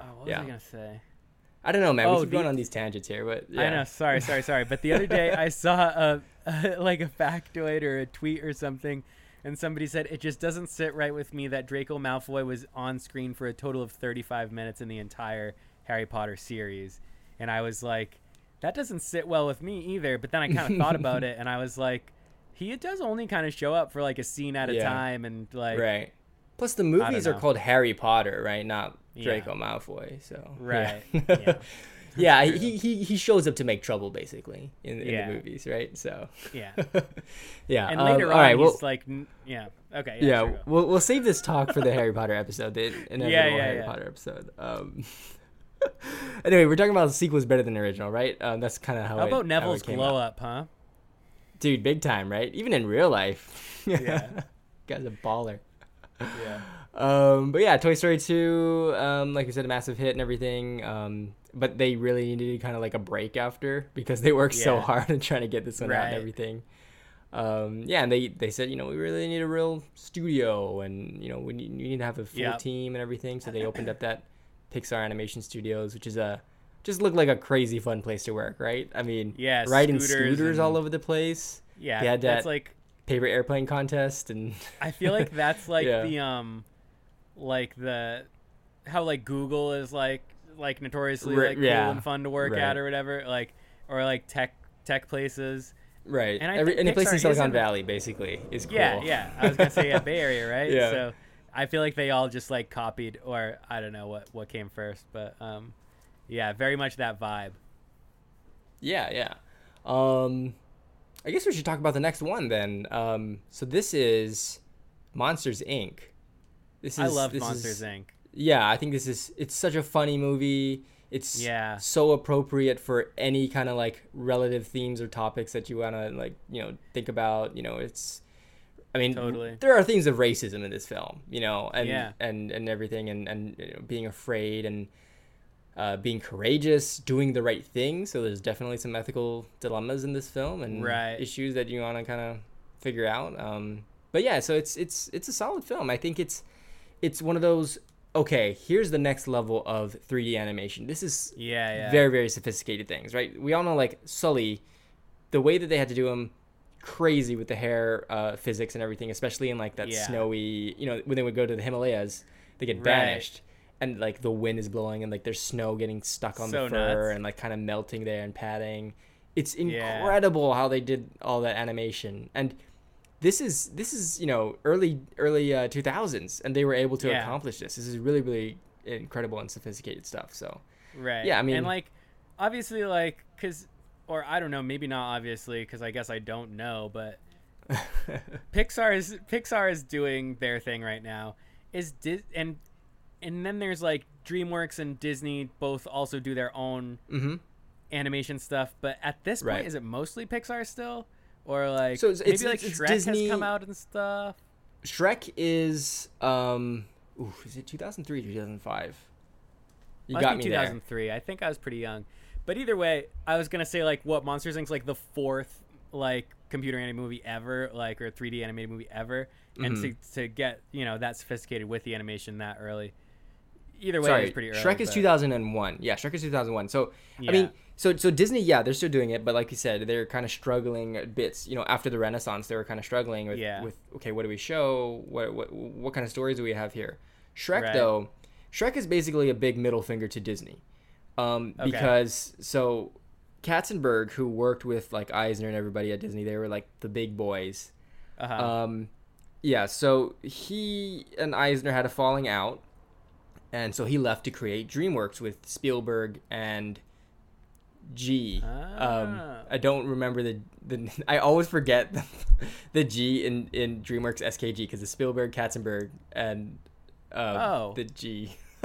Speaker 2: oh, what was
Speaker 1: yeah.
Speaker 2: I gonna say?
Speaker 1: I don't know, man.
Speaker 2: Oh,
Speaker 1: we keep going on these tangents here, but yeah.
Speaker 2: I know. Sorry, sorry, sorry. But the other day I saw a, like a factoid or a tweet or something, and somebody said it just doesn't sit right with me that Draco Malfoy was on screen for a total of 35 minutes in the entire Harry Potter series, and I was like, that doesn't sit well with me either. But then I kind of thought about it, and I was like, he does only kind of show up for like a scene at a
Speaker 1: Yeah.
Speaker 2: time, and like,
Speaker 1: Right. Plus, the movies are called Harry Potter, right? Not
Speaker 2: Yeah.
Speaker 1: Draco Malfoy. So
Speaker 2: Right.
Speaker 1: Yeah.
Speaker 2: Yeah.
Speaker 1: Yeah, he, he he shows up to make trouble basically in, in
Speaker 2: Yeah.
Speaker 1: the movies, right? So
Speaker 2: yeah.
Speaker 1: yeah.
Speaker 2: And
Speaker 1: um,
Speaker 2: later
Speaker 1: all
Speaker 2: on,
Speaker 1: right,
Speaker 2: he's
Speaker 1: well,
Speaker 2: like, yeah, okay, yeah,
Speaker 1: yeah,
Speaker 2: sure,
Speaker 1: we'll we'll save this talk for the Harry Potter episode, the inevitable
Speaker 2: yeah,
Speaker 1: Harry
Speaker 2: yeah.
Speaker 1: Potter episode. Um, anyway, we're talking about the sequel's better than the original, right? Um, that's kind of how.
Speaker 2: How
Speaker 1: it-
Speaker 2: about Neville's
Speaker 1: it came
Speaker 2: glow
Speaker 1: out.
Speaker 2: up, huh?
Speaker 1: dude? Big time, right? Even in real life,
Speaker 2: Yeah.
Speaker 1: guy's a baller.
Speaker 2: Yeah.
Speaker 1: Um, but yeah, Toy Story 2, um, like you said, a massive hit and everything. Um, but they really needed kind of like a break after because they worked so hard on trying to get this one out and everything. Um, yeah, and they, they said, you know, we really need a real studio and, you know, we need, we need to have a full
Speaker 2: Yep.
Speaker 1: team and everything. So they opened up that Pixar Animation Studios, which is a, just looked like a crazy fun place to work, right? I mean,
Speaker 2: Yeah,
Speaker 1: riding
Speaker 2: scooters
Speaker 1: scooters, all over the place,
Speaker 2: Yeah.
Speaker 1: They had
Speaker 2: that's like
Speaker 1: paper airplane contest, and
Speaker 2: I feel like that's like
Speaker 1: Yeah.
Speaker 2: the um like the how like Google is like like notoriously
Speaker 1: Ri-
Speaker 2: like cool and fun to work
Speaker 1: Right.
Speaker 2: at or whatever. Like or like tech tech places.
Speaker 1: right,
Speaker 2: And I
Speaker 1: Every, any place in Silicon Valley basically is cool.
Speaker 2: Yeah, yeah. I was gonna say yeah, Bay Area, right?
Speaker 1: Yeah.
Speaker 2: So I feel like they all just like copied or I don't know what what came first, but um yeah, very much that vibe.
Speaker 1: Yeah, yeah. Um, I guess we should talk about the next one then. Um, so this is Monsters Inc. This is
Speaker 2: I love Monsters
Speaker 1: is,
Speaker 2: Inc.
Speaker 1: Yeah, I think this is it's such a funny movie. It's
Speaker 2: Yeah.
Speaker 1: so appropriate for any kind of like relative themes or topics that you want to like, you know, think about, you know, it's I mean,
Speaker 2: Totally.
Speaker 1: there are themes of racism in this film, you know, and
Speaker 2: Yeah.
Speaker 1: and and everything and and you know, being afraid and uh, being courageous, doing the right thing. So there's definitely some ethical dilemmas in this film and
Speaker 2: Right.
Speaker 1: issues that you want to kind of figure out. Um, but yeah, so it's it's it's a solid film. I think it's it's one of those. Okay, here's the next level of 3D animation. This is
Speaker 2: Yeah, yeah.
Speaker 1: very very sophisticated things, right? We all know like Sully, the way that they had to do him, crazy with the hair uh, physics and everything, especially in like that
Speaker 2: Yeah.
Speaker 1: snowy. You know, when they would go to the Himalayas, they get
Speaker 2: Right.
Speaker 1: banished, and like the wind is blowing and like there's snow getting stuck on
Speaker 2: So
Speaker 1: the fur
Speaker 2: nuts.
Speaker 1: and like kind of melting there and padding. It's
Speaker 2: Yeah.
Speaker 1: incredible how they did all that animation and. This is this is you know early early uh, 2000s and they were able to
Speaker 2: Yeah.
Speaker 1: accomplish this. This is really really incredible and sophisticated stuff. So
Speaker 2: Right.
Speaker 1: Yeah, I mean-
Speaker 2: and like, obviously, like, cause, or I don't know, maybe not obviously, cause I guess I don't know, but Pixar is Pixar is doing their thing right now. Is Dis- and and then there's like DreamWorks and Disney both also do their own
Speaker 1: hmm
Speaker 2: animation stuff, but at this
Speaker 1: Right.
Speaker 2: point, is it mostly Pixar still, or like
Speaker 1: So it's-
Speaker 2: maybe
Speaker 1: it's-
Speaker 2: like
Speaker 1: it's
Speaker 2: Shrek
Speaker 1: Disney-
Speaker 2: has come out and stuff?
Speaker 1: Shrek is um ooh, is it 2003 2005? You
Speaker 2: Must
Speaker 1: got
Speaker 2: be
Speaker 1: me there.
Speaker 2: 2003. I think I was pretty young, but either way, I was gonna say like what Monsters Inc.'s like the fourth like computer animated movie ever, like or 3D animated movie ever, and
Speaker 1: Mhm.
Speaker 2: to to get you know that sophisticated with the animation that early. Either way,
Speaker 1: Sorry,
Speaker 2: it pretty early.
Speaker 1: Shrek is
Speaker 2: but-
Speaker 1: 2001. Yeah, Shrek is 2001. So I mean, so so Disney, yeah, they're still doing it, but like you said, they're kind of struggling bits. You know, after the Renaissance, they were kind of struggling with
Speaker 2: Yeah.
Speaker 1: with okay, what do we show? What what what kind of stories do we have here? Shrek
Speaker 2: Right.
Speaker 1: though, Shrek is basically a big middle finger to Disney, um,
Speaker 2: Okay.
Speaker 1: because so Katzenberg, who worked with like Eisner and everybody at Disney, they were like the big boys.
Speaker 2: Uh-huh.
Speaker 1: Um, yeah, so he and Eisner had a falling out, and so he left to create DreamWorks with Spielberg and G. Um,
Speaker 2: Ah.
Speaker 1: I don't remember the the. I always forget the, the G in in DreamWorks SKG because it's Spielberg, Katzenberg, and um,
Speaker 2: Oh.
Speaker 1: the G.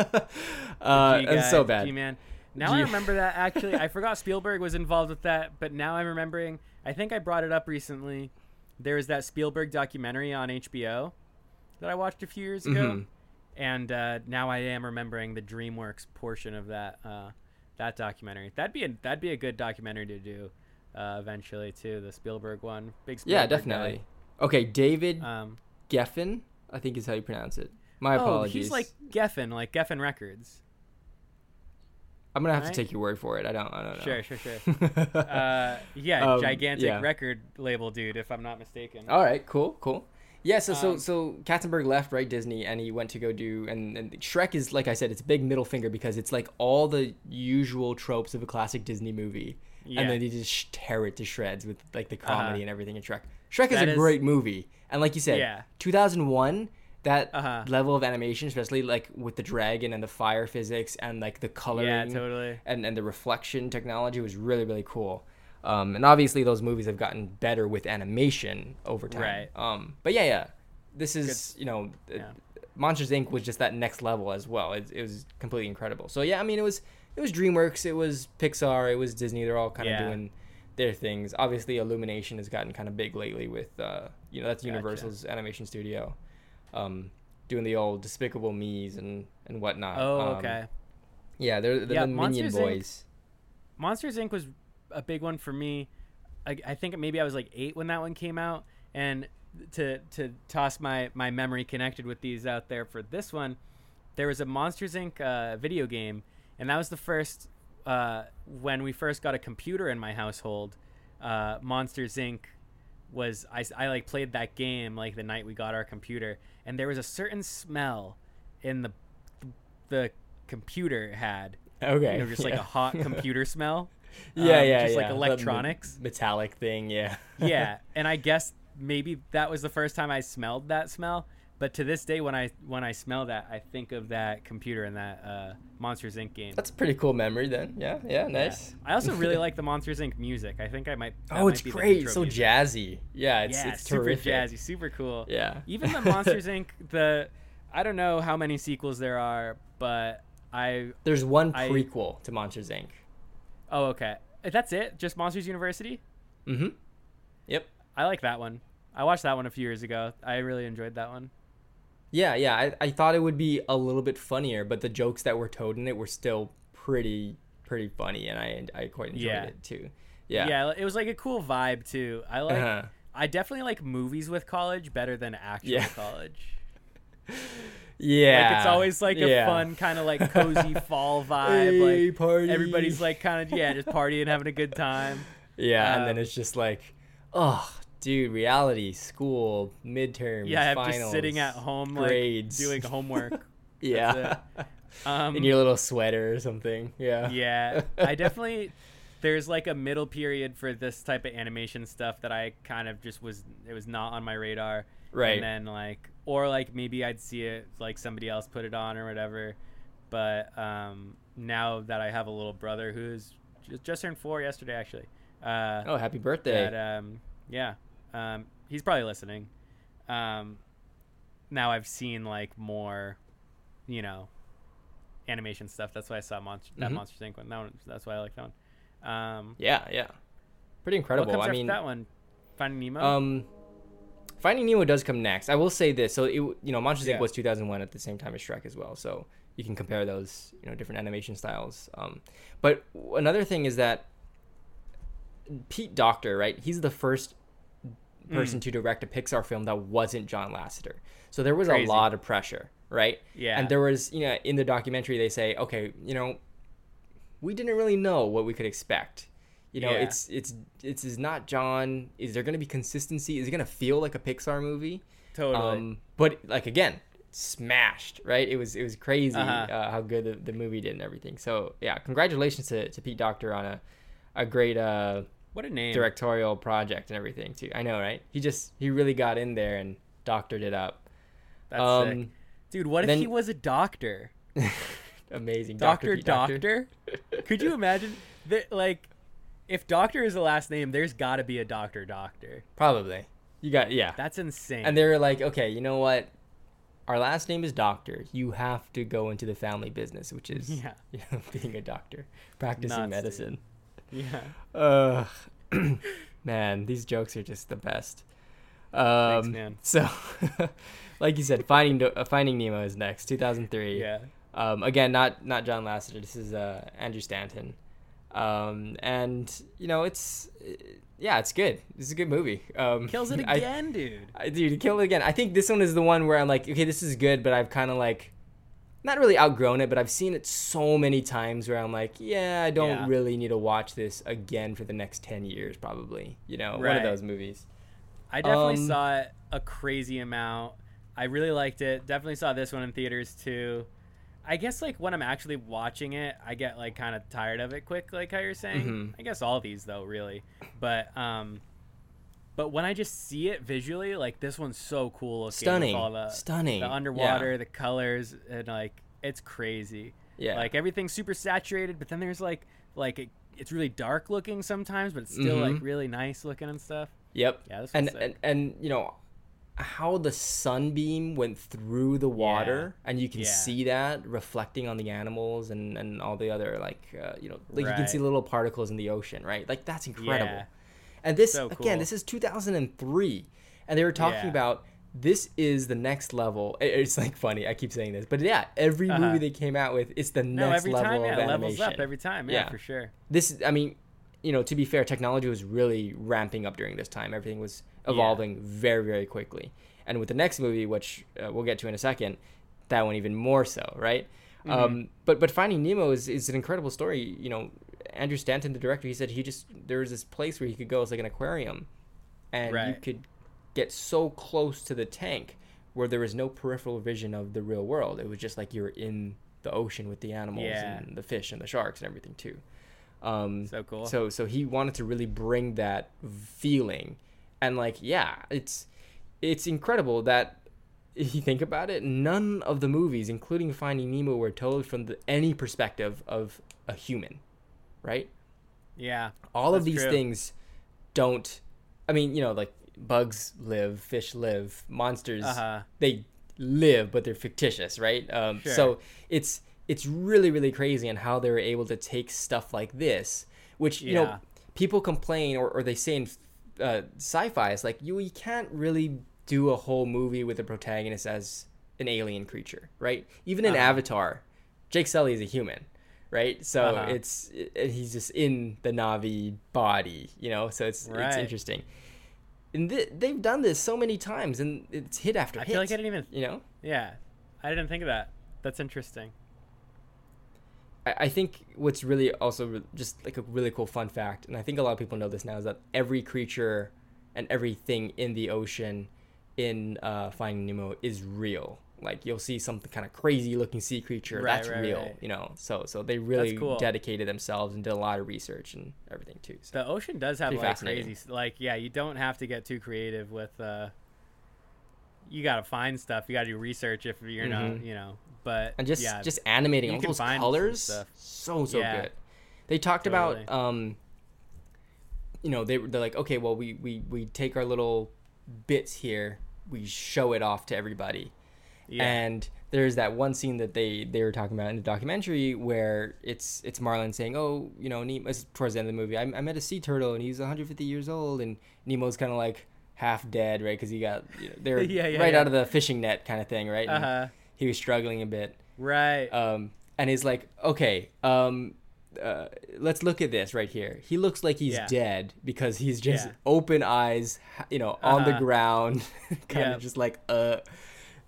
Speaker 1: uh,
Speaker 2: G
Speaker 1: it's so bad.
Speaker 2: G-man. Now I
Speaker 1: G-
Speaker 2: remember that actually. I forgot Spielberg was involved with that, but now I'm remembering. I think I brought it up recently. There was that Spielberg documentary on HBO that I watched a few years ago,
Speaker 1: Mhm.
Speaker 2: And uh, now I am remembering the DreamWorks portion of that uh, that documentary. That'd be a that'd be a good documentary to do uh, eventually too. The Spielberg one, big Spielberg
Speaker 1: Yeah, definitely. Okay, David
Speaker 2: Um,
Speaker 1: Geffen, I think is how you pronounce it. My
Speaker 2: oh,
Speaker 1: apologies.
Speaker 2: he's like Geffen, like Geffen Records.
Speaker 1: I'm gonna have
Speaker 2: right?
Speaker 1: to take your word for it. I don't. I don't know.
Speaker 2: Sure, sure, sure. uh, yeah,
Speaker 1: Um,
Speaker 2: gigantic
Speaker 1: yeah.
Speaker 2: record label dude, if I'm not mistaken.
Speaker 1: All right, cool, cool. Yeah, so so
Speaker 2: Um,
Speaker 1: so Katzenberg left right Disney, and he went to go do and, and Shrek is like I said, it's a big middle finger because it's like all the usual tropes of a classic Disney movie,
Speaker 2: Yeah.
Speaker 1: and then they just tear it to shreds with like the comedy
Speaker 2: Uh-huh.
Speaker 1: and everything in Shrek. Shrek is
Speaker 2: That
Speaker 1: a
Speaker 2: is-
Speaker 1: great movie, and like you said,
Speaker 2: Yeah.
Speaker 1: 2001. That
Speaker 2: Uh-huh.
Speaker 1: level of animation, especially like with the dragon and the fire physics and like the coloring,
Speaker 2: yeah, totally.
Speaker 1: and, and the reflection technology was really really cool um, and obviously those movies have gotten better with animation over time
Speaker 2: Right.
Speaker 1: um, but yeah yeah this is you know uh,
Speaker 2: Yeah.
Speaker 1: monsters inc was just that next level as well it, it was completely incredible so yeah i mean it was it was dreamworks it was pixar it was disney they're all kind of
Speaker 2: Yeah.
Speaker 1: doing their things obviously illumination has gotten kind of big lately with uh, you know that's
Speaker 2: Gotcha.
Speaker 1: universal's animation studio um, doing the old despicable me's and and whatnot
Speaker 2: Oh,
Speaker 1: Um,
Speaker 2: okay.
Speaker 1: yeah they're, they're
Speaker 2: Yeah,
Speaker 1: the minion
Speaker 2: Monsters, Inc.
Speaker 1: boys
Speaker 2: Monsters Inc. was a big one for me. I, I think maybe I was like eight when that one came out, and to to toss my my memory connected with these out there for this one, there was a Monsters Inc. Uh, video game, and that was the first uh, when we first got a computer in my household. Uh, Monsters Inc. was I, I like played that game like the night we got our computer, and there was a certain smell in the the computer had
Speaker 1: Okay.
Speaker 2: you know, just like a hot computer smell.
Speaker 1: Yeah,
Speaker 2: um,
Speaker 1: yeah,
Speaker 2: just like
Speaker 1: yeah. The
Speaker 2: electronics.
Speaker 1: me- metallic thing, yeah.
Speaker 2: yeah, and I guess maybe that was the first time I smelled that smell. but to this day, when I when I smell that, I think of that computer and that uh, Monsters Inc. game.
Speaker 1: That's a pretty cool memory then. Yeah, yeah, nice.
Speaker 2: Yeah. I also really like the Monsters Inc. music. I think I might.
Speaker 1: Oh, it's great. So music. jazzy. Yeah, it's yeah, it's
Speaker 2: super
Speaker 1: terrific.
Speaker 2: jazzy, super cool.
Speaker 1: Yeah.
Speaker 2: Even the Monsters Inc. The I don't know how many sequels there are, but I
Speaker 1: there's one prequel I, to Monsters Inc.
Speaker 2: Oh, okay. That's it. Just Monsters University.
Speaker 1: Mm-hmm. Yep.
Speaker 2: I like that one. I watched that one a few years ago. I really enjoyed that one.
Speaker 1: Yeah, yeah. I, I thought it would be a little bit funnier, but the jokes that were told in it were still pretty pretty funny, and I I quite enjoyed yeah. it too. Yeah,
Speaker 2: yeah. It was like a cool vibe too. I like. Uh-huh. I definitely like movies with college better than actual yeah. college.
Speaker 1: Yeah,
Speaker 2: like it's always like a yeah. fun kind of like cozy fall vibe. Hey, like party. everybody's like kind of yeah, just partying, having a good time.
Speaker 1: Yeah, um, and then um, it's just like, oh, dude, reality, school, midterms, yeah, finals, just
Speaker 2: sitting at home, grades. like doing homework.
Speaker 1: yeah, um, in your little sweater or something. Yeah,
Speaker 2: yeah. I definitely there's like a middle period for this type of animation stuff that I kind of just was it was not on my radar.
Speaker 1: Right.
Speaker 2: And then like or like maybe I'd see it like somebody else put it on or whatever. But um, now that I have a little brother who's just, just turned four yesterday, actually. Uh,
Speaker 1: oh, happy birthday!
Speaker 2: That, um, yeah, um, he's probably listening. Um, now I've seen like more, you know, animation stuff. That's why I saw Monster that mm-hmm. Monster Inc. one. That one. That's why I like that one. Um,
Speaker 1: yeah, yeah, pretty incredible. I mean,
Speaker 2: that one, Finding Nemo.
Speaker 1: Um, Finding Nemo does come next. I will say this. So it, you know, Monsters yeah. Inc. was 2001 at the same time as Shrek as well. So you can compare those, you know, different animation styles. Um, but another thing is that Pete Docter, right? He's the first person mm. to direct a Pixar film that wasn't John Lasseter. So there was Crazy. a lot of pressure, right?
Speaker 2: Yeah.
Speaker 1: And there was, you know, in the documentary they say, okay, you know, we didn't really know what we could expect. You know, yeah. it's it's it's is not John. Is there going to be consistency? Is it going to feel like a Pixar movie?
Speaker 2: Totally. Um,
Speaker 1: but like again, smashed, right? It was it was crazy uh-huh. uh, how good the, the movie did and everything. So yeah, congratulations to, to Pete Docter on a a great uh
Speaker 2: what a name
Speaker 1: directorial project and everything too. I know, right? He just he really got in there and doctored it up.
Speaker 2: That's um, sick. Dude, what if he was a doctor?
Speaker 1: amazing.
Speaker 2: Doctor Doctor? doctor? Could you imagine that like if Doctor is the last name, there's got to be a Doctor Doctor.
Speaker 1: Probably. You got yeah.
Speaker 2: That's insane.
Speaker 1: And they were like, okay, you know what? Our last name is Doctor. You have to go into the family business, which is yeah, you know, being a doctor, practicing Nuts, medicine.
Speaker 2: Dude. Yeah.
Speaker 1: Uh, man, these jokes are just the best. Um,
Speaker 2: Thanks, man.
Speaker 1: So, like you said, Finding uh, Finding Nemo is next, 2003.
Speaker 2: Yeah.
Speaker 1: Um, again, not not John Lasseter. This is uh, Andrew Stanton. Um, and you know, it's yeah, it's good. It's a good movie. Um,
Speaker 2: Kills it again,
Speaker 1: I,
Speaker 2: dude.
Speaker 1: I, dude, he killed it again. I think this one is the one where I'm like, okay, this is good, but I've kind of like, not really outgrown it, but I've seen it so many times where I'm like, yeah, I don't yeah. really need to watch this again for the next ten years, probably. You know, right. one of those movies.
Speaker 2: I definitely um, saw it a crazy amount. I really liked it. Definitely saw this one in theaters too. I guess like when I'm actually watching it, I get like kind of tired of it quick, like how you're saying. Mm-hmm. I guess all these though, really. But um, but when I just see it visually, like this one's so cool looking.
Speaker 1: Stunning.
Speaker 2: all the,
Speaker 1: Stunning.
Speaker 2: The underwater, yeah. the colors, and like it's crazy.
Speaker 1: Yeah.
Speaker 2: Like everything's super saturated, but then there's like like it, it's really dark looking sometimes, but it's still mm-hmm. like really nice looking and stuff.
Speaker 1: Yep. Yeah. and, and and you know how the sunbeam went through the water yeah. and you can yeah. see that reflecting on the animals and, and all the other like uh, you know like right. you can see little particles in the ocean right like that's incredible yeah. and this so cool. again this is 2003 and they were talking about this is the next level it's like funny i keep saying this but yeah every uh-huh. movie they came out with it's the no, next level
Speaker 2: time,
Speaker 1: of
Speaker 2: yeah,
Speaker 1: animation
Speaker 2: levels up every time yeah, for sure
Speaker 1: this i mean you know to be fair technology was really ramping up during this time everything was evolving yeah. very very quickly. And with the next movie, which uh, we'll get to in a second, that one even more so, right? Mm-hmm. Um, but but Finding Nemo is, is an incredible story. You know, Andrew Stanton, the director, he said he just there was this place where he could go It's like an aquarium, and right. you could get so close to the tank where there was no peripheral vision of the real world. It was just like you're in the ocean with the animals yeah. and the fish and the sharks and everything too. Um,
Speaker 2: so cool.
Speaker 1: So so he wanted to really bring that feeling and like yeah it's it's incredible that if you think about it, none of the movies, including Finding Nemo, were told from the, any perspective of a human, right?
Speaker 2: Yeah.
Speaker 1: All of these
Speaker 2: true.
Speaker 1: things don't. I mean, you know, like bugs live, fish live, monsters
Speaker 2: Uh-huh.
Speaker 1: they live, but they're fictitious, right? Um,
Speaker 2: Sure.
Speaker 1: So it's it's really really crazy on how they're able to take stuff like this, which you
Speaker 2: Yeah.
Speaker 1: know people complain or, or they say in uh, sci-fi is like you you can't really do a whole movie with the protagonist as an alien creature, right? Even in
Speaker 2: Uh-huh.
Speaker 1: Avatar, Jake Sully is a human, right? So
Speaker 2: Uh-huh.
Speaker 1: it's it, he's just in the Na'vi body, you know. So it's it's interesting. And th- they've done this so many times, and it's hit after
Speaker 2: I
Speaker 1: hit.
Speaker 2: feel like I didn't even.
Speaker 1: you know.
Speaker 2: Yeah. I didn't think of that. That's interesting.
Speaker 1: I, think what's really also just like a really cool fun fact, and I think a lot of people know this now, is that every creature and everything in the ocean in uh, Finding Nemo is real. Like you'll see some kind of crazy looking sea creature,
Speaker 2: Right,
Speaker 1: that's
Speaker 2: right,
Speaker 1: real,
Speaker 2: right.
Speaker 1: you know. So so they really
Speaker 2: cool.
Speaker 1: dedicated themselves and did a lot of research and everything too. So.
Speaker 2: The ocean does have
Speaker 1: Pretty
Speaker 2: like crazy, like yeah. You don't have to get too creative with. uh You gotta find stuff. You gotta do research if you're not,
Speaker 1: Mhm.
Speaker 2: you know. But
Speaker 1: and just
Speaker 2: yeah,
Speaker 1: just animating all those colors
Speaker 2: stuff.
Speaker 1: so so
Speaker 2: Yeah.
Speaker 1: good they talked
Speaker 2: Totally.
Speaker 1: about um you know they, they're like okay well we, we we take our little bits here we show it off to everybody
Speaker 2: yeah,
Speaker 1: and there's that one scene that they they were talking about in the documentary where it's it's Marlin saying, "Oh, you know, Nemo." It's towards the end of the movie. I, I met a sea turtle and he's 150 years old, and Nemo's kind of like half dead, right? Because he got you know, they're
Speaker 2: Yeah, yeah,
Speaker 1: right
Speaker 2: yeah.
Speaker 1: out of the fishing net kind of thing, right? And
Speaker 2: uh huh,
Speaker 1: He was struggling a bit,
Speaker 2: right,
Speaker 1: um, and he's like, "Okay, um." Uh, let's look at this right here. He looks like he's dead because he's just open eyes, you know, on the
Speaker 2: Uh-huh.
Speaker 1: ground, kind of just like uh.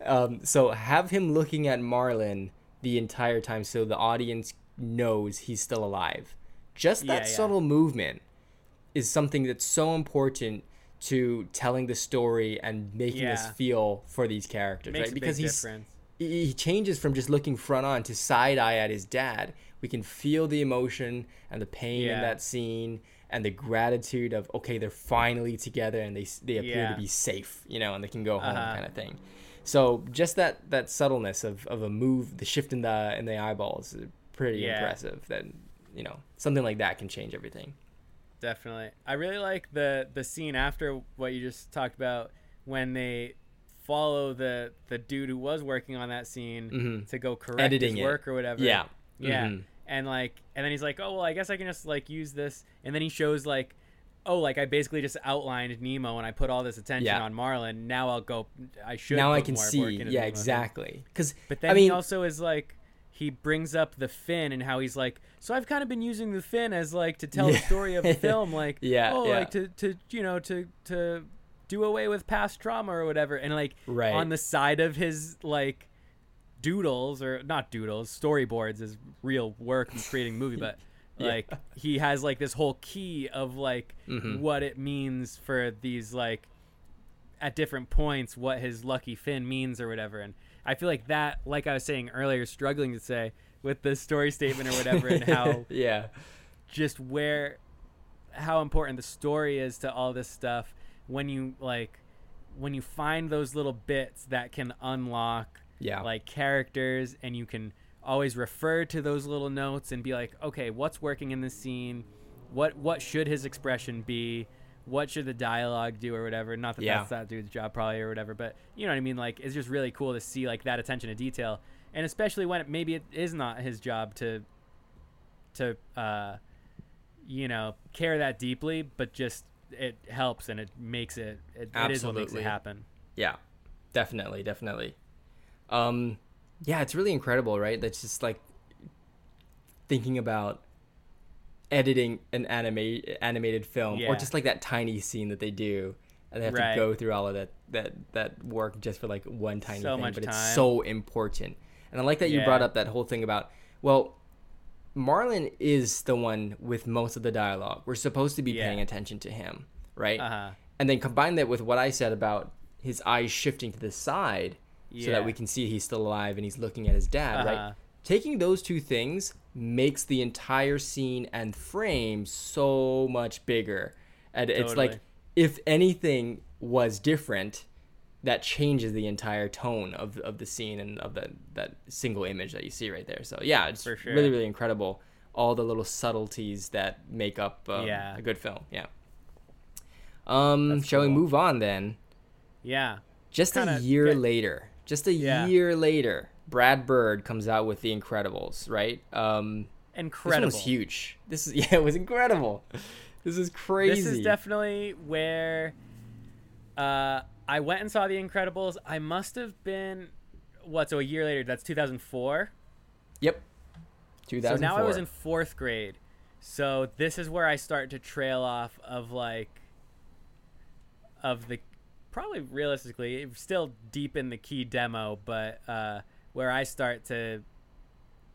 Speaker 1: Um, so have him looking at Marlin the entire time, so the audience knows he's still alive. Just that subtle movement is something that's so important to telling the story and making us
Speaker 2: Yeah.
Speaker 1: feel for these characters,
Speaker 2: makes
Speaker 1: right? Because he's
Speaker 2: difference.
Speaker 1: he changes from just looking front on to side eye at his dad. We can feel the emotion and the pain in that scene and the gratitude of okay, they're finally together and they they appear
Speaker 2: Yeah.
Speaker 1: to be safe, you know, and they can go home
Speaker 2: Uh-huh.
Speaker 1: kind of thing. So just that that subtleness of, of a move, the shift in the in the eyeballs, is pretty
Speaker 2: Yeah.
Speaker 1: impressive. That you know something like that can change everything.
Speaker 2: Definitely. I really like the the scene after what you just talked about when they follow the the dude who was working on that scene
Speaker 1: Mhm.
Speaker 2: to go correct
Speaker 1: Editing
Speaker 2: his
Speaker 1: it.
Speaker 2: work or whatever.
Speaker 1: Yeah.
Speaker 2: Yeah.
Speaker 1: Mhm.
Speaker 2: And like and then he's like, "Oh, well, I guess I can just like use this." And then he shows like Oh, like I basically just outlined Nemo and I put all this attention
Speaker 1: Yeah.
Speaker 2: on Marlin. Now I'll go. I should.
Speaker 1: Now I can see, yeah,
Speaker 2: Nemo
Speaker 1: exactly. Because
Speaker 2: But then
Speaker 1: I mean,
Speaker 2: he also is like he brings up the fin and how he's like, so I've kind of been using the fin as like to tell the story of the film, like,
Speaker 1: Yeah,
Speaker 2: oh,
Speaker 1: yeah.
Speaker 2: like to to you know to to do away with past trauma or whatever, and like
Speaker 1: Right.
Speaker 2: on the side of his like doodles or not doodles, storyboards is real work in creating a movie, but.
Speaker 1: Yeah.
Speaker 2: Like he has like this whole key of like
Speaker 1: Mhm.
Speaker 2: what it means for these like at different points what his lucky fin means or whatever and i feel like that like i was saying earlier struggling to say with the story statement or whatever and how
Speaker 1: yeah,
Speaker 2: just where how important the story is to all this stuff when you like when you find those little bits that can unlock
Speaker 1: yeah,
Speaker 2: like characters and you can always refer to those little notes and be like okay what's working in this scene? What what should his expression be what should the dialogue do or whatever not that
Speaker 1: Yeah.
Speaker 2: that's that dude's job probably or whatever but you know what i mean like it's just really cool to see like that attention to detail and especially when it, maybe it is not his job to to uh you know care that deeply but just it helps and it makes it it, it is what makes it happen
Speaker 1: Yeah, definitely, definitely. Um, yeah, it's really incredible, right? That's just like thinking about editing an anime animated film,
Speaker 2: Yeah.
Speaker 1: or just like that tiny scene that they do, and they have
Speaker 2: Right.
Speaker 1: to go through all of that that that work just for like one tiny
Speaker 2: So
Speaker 1: thing, but it's so important. And I like that you brought up that whole thing about well. Marlin is the one with most of the dialogue. We're supposed to be
Speaker 2: Yeah.
Speaker 1: paying attention to him, right?
Speaker 2: uh-huh
Speaker 1: and then combine that with what I said about his eyes shifting to the side so that we can see he's still alive and he's looking at his dad,
Speaker 2: Uh-huh.
Speaker 1: right? Taking those two things makes the entire scene and frame so much bigger. And it's like if anything was different, that changes the entire tone of of the scene and of that that single image that you see right there. So yeah, it's
Speaker 2: sure.
Speaker 1: really really incredible. All the little subtleties that make up um,
Speaker 2: Yeah.
Speaker 1: a good film. Yeah. Um,
Speaker 2: That's
Speaker 1: shall we move on then?
Speaker 2: Yeah.
Speaker 1: Just a
Speaker 2: Kinda
Speaker 1: year
Speaker 2: get-
Speaker 1: later, just a
Speaker 2: Yeah.
Speaker 1: year later, Brad Bird comes out with The Incredibles, right? Um,
Speaker 2: Incredible.
Speaker 1: This one was huge. This is yeah, it was incredible. This is crazy.
Speaker 2: This is definitely where uh, I went and saw The Incredibles. I must have been what? So a year later. That's 2004.
Speaker 1: Yep. 2004.
Speaker 2: So now I was in fourth grade. So this is where I start to trail off of like of the probably realistically still deep in the key demo, but uh, where I start to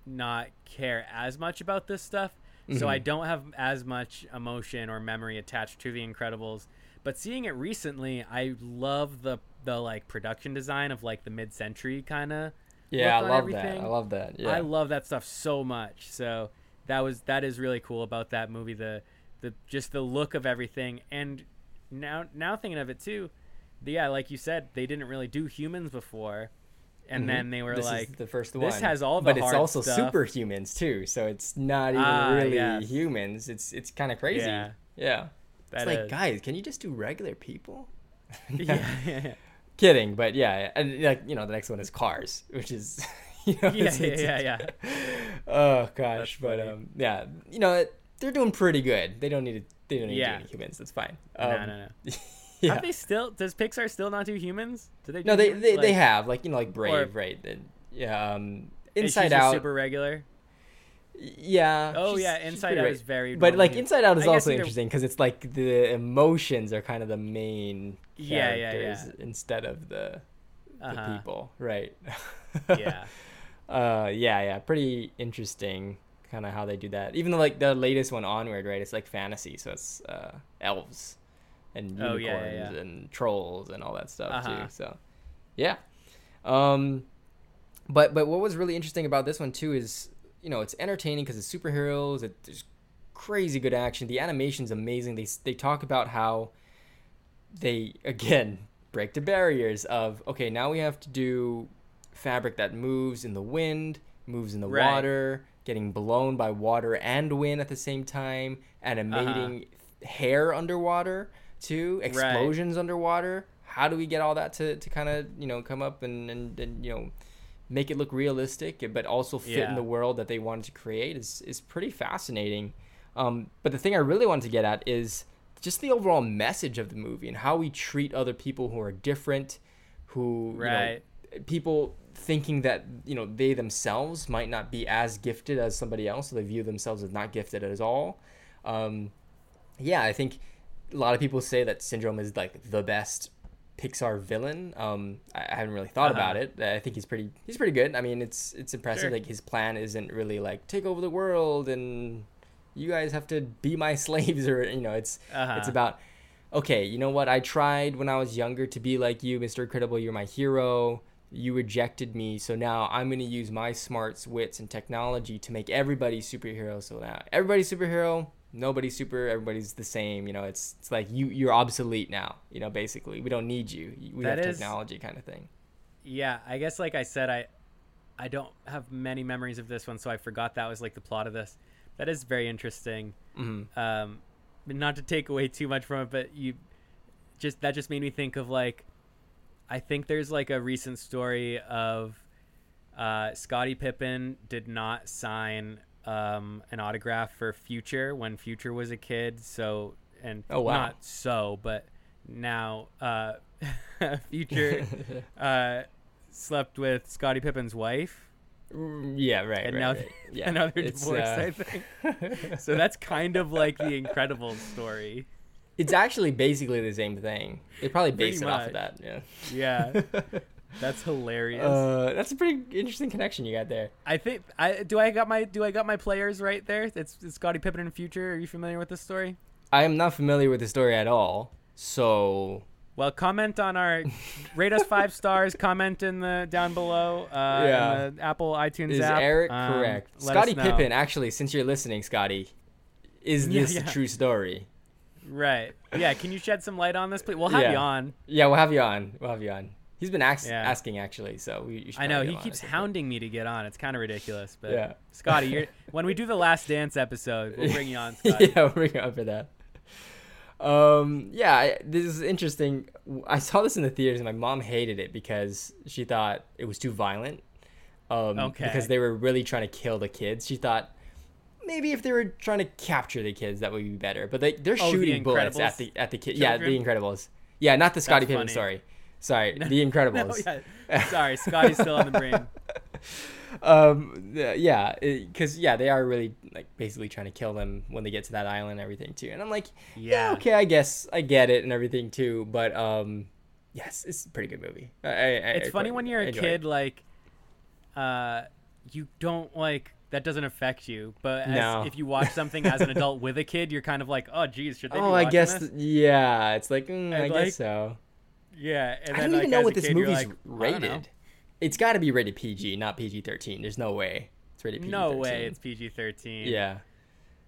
Speaker 2: not care as much about this stuff. So I
Speaker 1: Mhm.
Speaker 2: don't have as much emotion or memory attached to the Incredibles. But seeing it recently, I love the the like production design of like the mid-century kind of
Speaker 1: yeah, I love that. I love that. Yeah.
Speaker 2: I love that stuff so much. So that was that is really cool about that movie. The the just the look of everything, and now now thinking of it too, the, yeah, like you said, they didn't really do humans before, and
Speaker 1: Mhm.
Speaker 2: then they were
Speaker 1: this
Speaker 2: like,
Speaker 1: is the first one.
Speaker 2: this has all the
Speaker 1: but it's also
Speaker 2: stuff.
Speaker 1: superhumans too. So it's not even
Speaker 2: Ah,
Speaker 1: really
Speaker 2: yes.
Speaker 1: humans. It's it's kind of crazy.
Speaker 2: Yeah.
Speaker 1: Yeah.
Speaker 2: that
Speaker 1: it's like, guys, can you just do regular people?
Speaker 2: yeah, yeah, yeah,
Speaker 1: Kidding, but yeah, and like you know, the next one is Cars, which is you know,
Speaker 2: Yeah,
Speaker 1: it's-
Speaker 2: yeah,
Speaker 1: it's-
Speaker 2: yeah,
Speaker 1: Oh gosh,
Speaker 2: That's
Speaker 1: but
Speaker 2: funny.
Speaker 1: um, yeah, you know, they're doing pretty good. They don't need to. They don't need
Speaker 2: Yeah.
Speaker 1: to do any humans. That's fine.
Speaker 2: no,
Speaker 1: Um,
Speaker 2: no, no.
Speaker 1: Yeah.
Speaker 2: Have they still? Does Pixar still not do humans? Do they? Do
Speaker 1: no, they
Speaker 2: humans?
Speaker 1: they, they have like you know like Brave, right? And, yeah, um, Inside Out.
Speaker 2: super regular.
Speaker 1: Yeah.
Speaker 2: Oh yeah, Inside Out
Speaker 1: right.
Speaker 2: is very.
Speaker 1: But like. Inside Out is also
Speaker 2: either-
Speaker 1: interesting because it's like the emotions are kind of the main
Speaker 2: Yeah, yeah,
Speaker 1: characters
Speaker 2: yeah.
Speaker 1: instead of the the
Speaker 2: Uh-huh.
Speaker 1: people, right?
Speaker 2: Yeah.
Speaker 1: uh, yeah, yeah, pretty interesting, kind of how they do that. Even though like the latest one, Onward, right? It's like fantasy, so it's uh, elves and
Speaker 2: Oh,
Speaker 1: unicorns
Speaker 2: yeah, yeah, yeah.
Speaker 1: and trolls and all that stuff
Speaker 2: Uh-huh.
Speaker 1: too. So, yeah. Um, but but what was really interesting about this one too is you know it's entertaining because it's superheroes. It, there's crazy good action. The animation's amazing. They they talk about how they again break the barriers of okay now we have to do fabric that moves in the wind moves in the
Speaker 2: Right.
Speaker 1: water getting blown by water and wind at the same time animating hair underwater too explosions underwater. How do we get all that to, to kind of you know come up and, and, and you know make it look realistic but also fit in the world that they wanted to create is, is pretty fascinating. Um, but the thing i really wanted to get at is just the overall message of the movie and how we treat other people who are different who you know, people thinking that you know they themselves might not be as gifted as somebody else so they view themselves as not gifted at all. Um, yeah i think a lot of people say that syndrome is like the best pixar villain um, I, I haven't really thought
Speaker 2: Uh-huh.
Speaker 1: about it i think he's pretty he's pretty good i mean it's it's impressive
Speaker 2: Sure.
Speaker 1: like his plan isn't really like take over the world and you guys have to be my slaves or you know it's
Speaker 2: Uh-huh.
Speaker 1: it's about okay you know what i tried when i was younger to be like you mr incredible you're my hero you rejected me so now i'm going to use my smarts wits and technology to make everybody superhero so now everybody's superhero nobody's super everybody's the same you know it's it's like you you're obsolete now you know basically we don't need you we
Speaker 2: That
Speaker 1: have
Speaker 2: is-
Speaker 1: technology kind of thing
Speaker 2: Yeah, I guess like I said, I I don't have many memories of this one, so I forgot that was like the plot of this. That is very interesting.
Speaker 1: hmm
Speaker 2: Um, but not to take away too much from it, but you just that just made me think of like I think there's like a recent story of uh, Scottie Pippen did not sign um, an autograph for Future when Future was a kid. So and
Speaker 1: Oh, wow.
Speaker 2: not so, but now uh, Future uh, slept with Scottie Pippen's wife,
Speaker 1: Mm, yeah right
Speaker 2: and
Speaker 1: right,
Speaker 2: now
Speaker 1: right. yeah
Speaker 2: and now they're
Speaker 1: It's,
Speaker 2: divorced.
Speaker 1: uh,
Speaker 2: I think so. That's kind of like the Incredible story.
Speaker 1: it's actually basically the same thing they probably based it off of that yeah
Speaker 2: Yeah, that's hilarious.
Speaker 1: Uh, that's a pretty interesting connection you got there.
Speaker 2: I think I do. I got my do I got my players right there? It's, it's Scottie Pippen in the future. Are you familiar with this story?
Speaker 1: I am not familiar with the story at all, so
Speaker 2: Well, comment on our rate us five stars. Comment in the down below. Uh,
Speaker 1: Yeah.
Speaker 2: in the Apple iTunes
Speaker 1: is
Speaker 2: app.
Speaker 1: Eric
Speaker 2: Um,
Speaker 1: correct?
Speaker 2: let us
Speaker 1: Scottie
Speaker 2: know.
Speaker 1: Pippen, actually, since you're listening, Scottie, is
Speaker 2: Yeah,
Speaker 1: this
Speaker 2: yeah.
Speaker 1: a true story?
Speaker 2: Right. Yeah. Can you shed some light on this, please? We'll have
Speaker 1: Yeah.
Speaker 2: you on.
Speaker 1: Yeah, we'll have you on. We'll have you on. He's been ax-
Speaker 2: Yeah.
Speaker 1: asking actually, so we. You should
Speaker 2: I know he
Speaker 1: get him on
Speaker 2: keeps
Speaker 1: at some point.
Speaker 2: hounding me to get on. It's kind of ridiculous, but
Speaker 1: Yeah.
Speaker 2: Scottie, you're, when we do the Last Dance episode, we'll bring you on. Scottie.
Speaker 1: yeah, we'll bring you on for that. Um, yeah, I, this is interesting. I saw this in the theaters, and my mom hated it because she thought it was too violent. Um,
Speaker 2: Okay.
Speaker 1: Because they were really trying to kill the kids. She thought maybe if they were trying to capture the kids, that would be better. But they they're
Speaker 2: Oh, The
Speaker 1: shooting bullets at the at the kids. Yeah, the? Incredibles. Yeah, not the Scottie Pippen.
Speaker 2: funny.
Speaker 1: Sorry, sorry, the
Speaker 2: No,
Speaker 1: Incredibles.
Speaker 2: yeah. Sorry, Scottie's still on the brain.
Speaker 1: um yeah because yeah they are really like basically trying to kill them when they get to that island and everything too and i'm like yeah.
Speaker 2: Yeah.
Speaker 1: okay i guess i get it and everything too but um yes it's a pretty good movie I, I,
Speaker 2: It's
Speaker 1: I
Speaker 2: funny when you're a kid,
Speaker 1: it.
Speaker 2: like, uh, you don't like that doesn't affect you. But as,
Speaker 1: No.
Speaker 2: if you watch something as an adult with a kid, you're kind of like, oh, geez, should they?
Speaker 1: oh i guess th- yeah it's like mm, i
Speaker 2: And,
Speaker 1: guess so
Speaker 2: yeah. And
Speaker 1: i don't even
Speaker 2: like,
Speaker 1: know what this
Speaker 2: kid,
Speaker 1: movie's
Speaker 2: like, I
Speaker 1: rated it's got to be rated pg not pg-13 there's no way it's rated pg-13
Speaker 2: No way, it's PG-13.
Speaker 1: yeah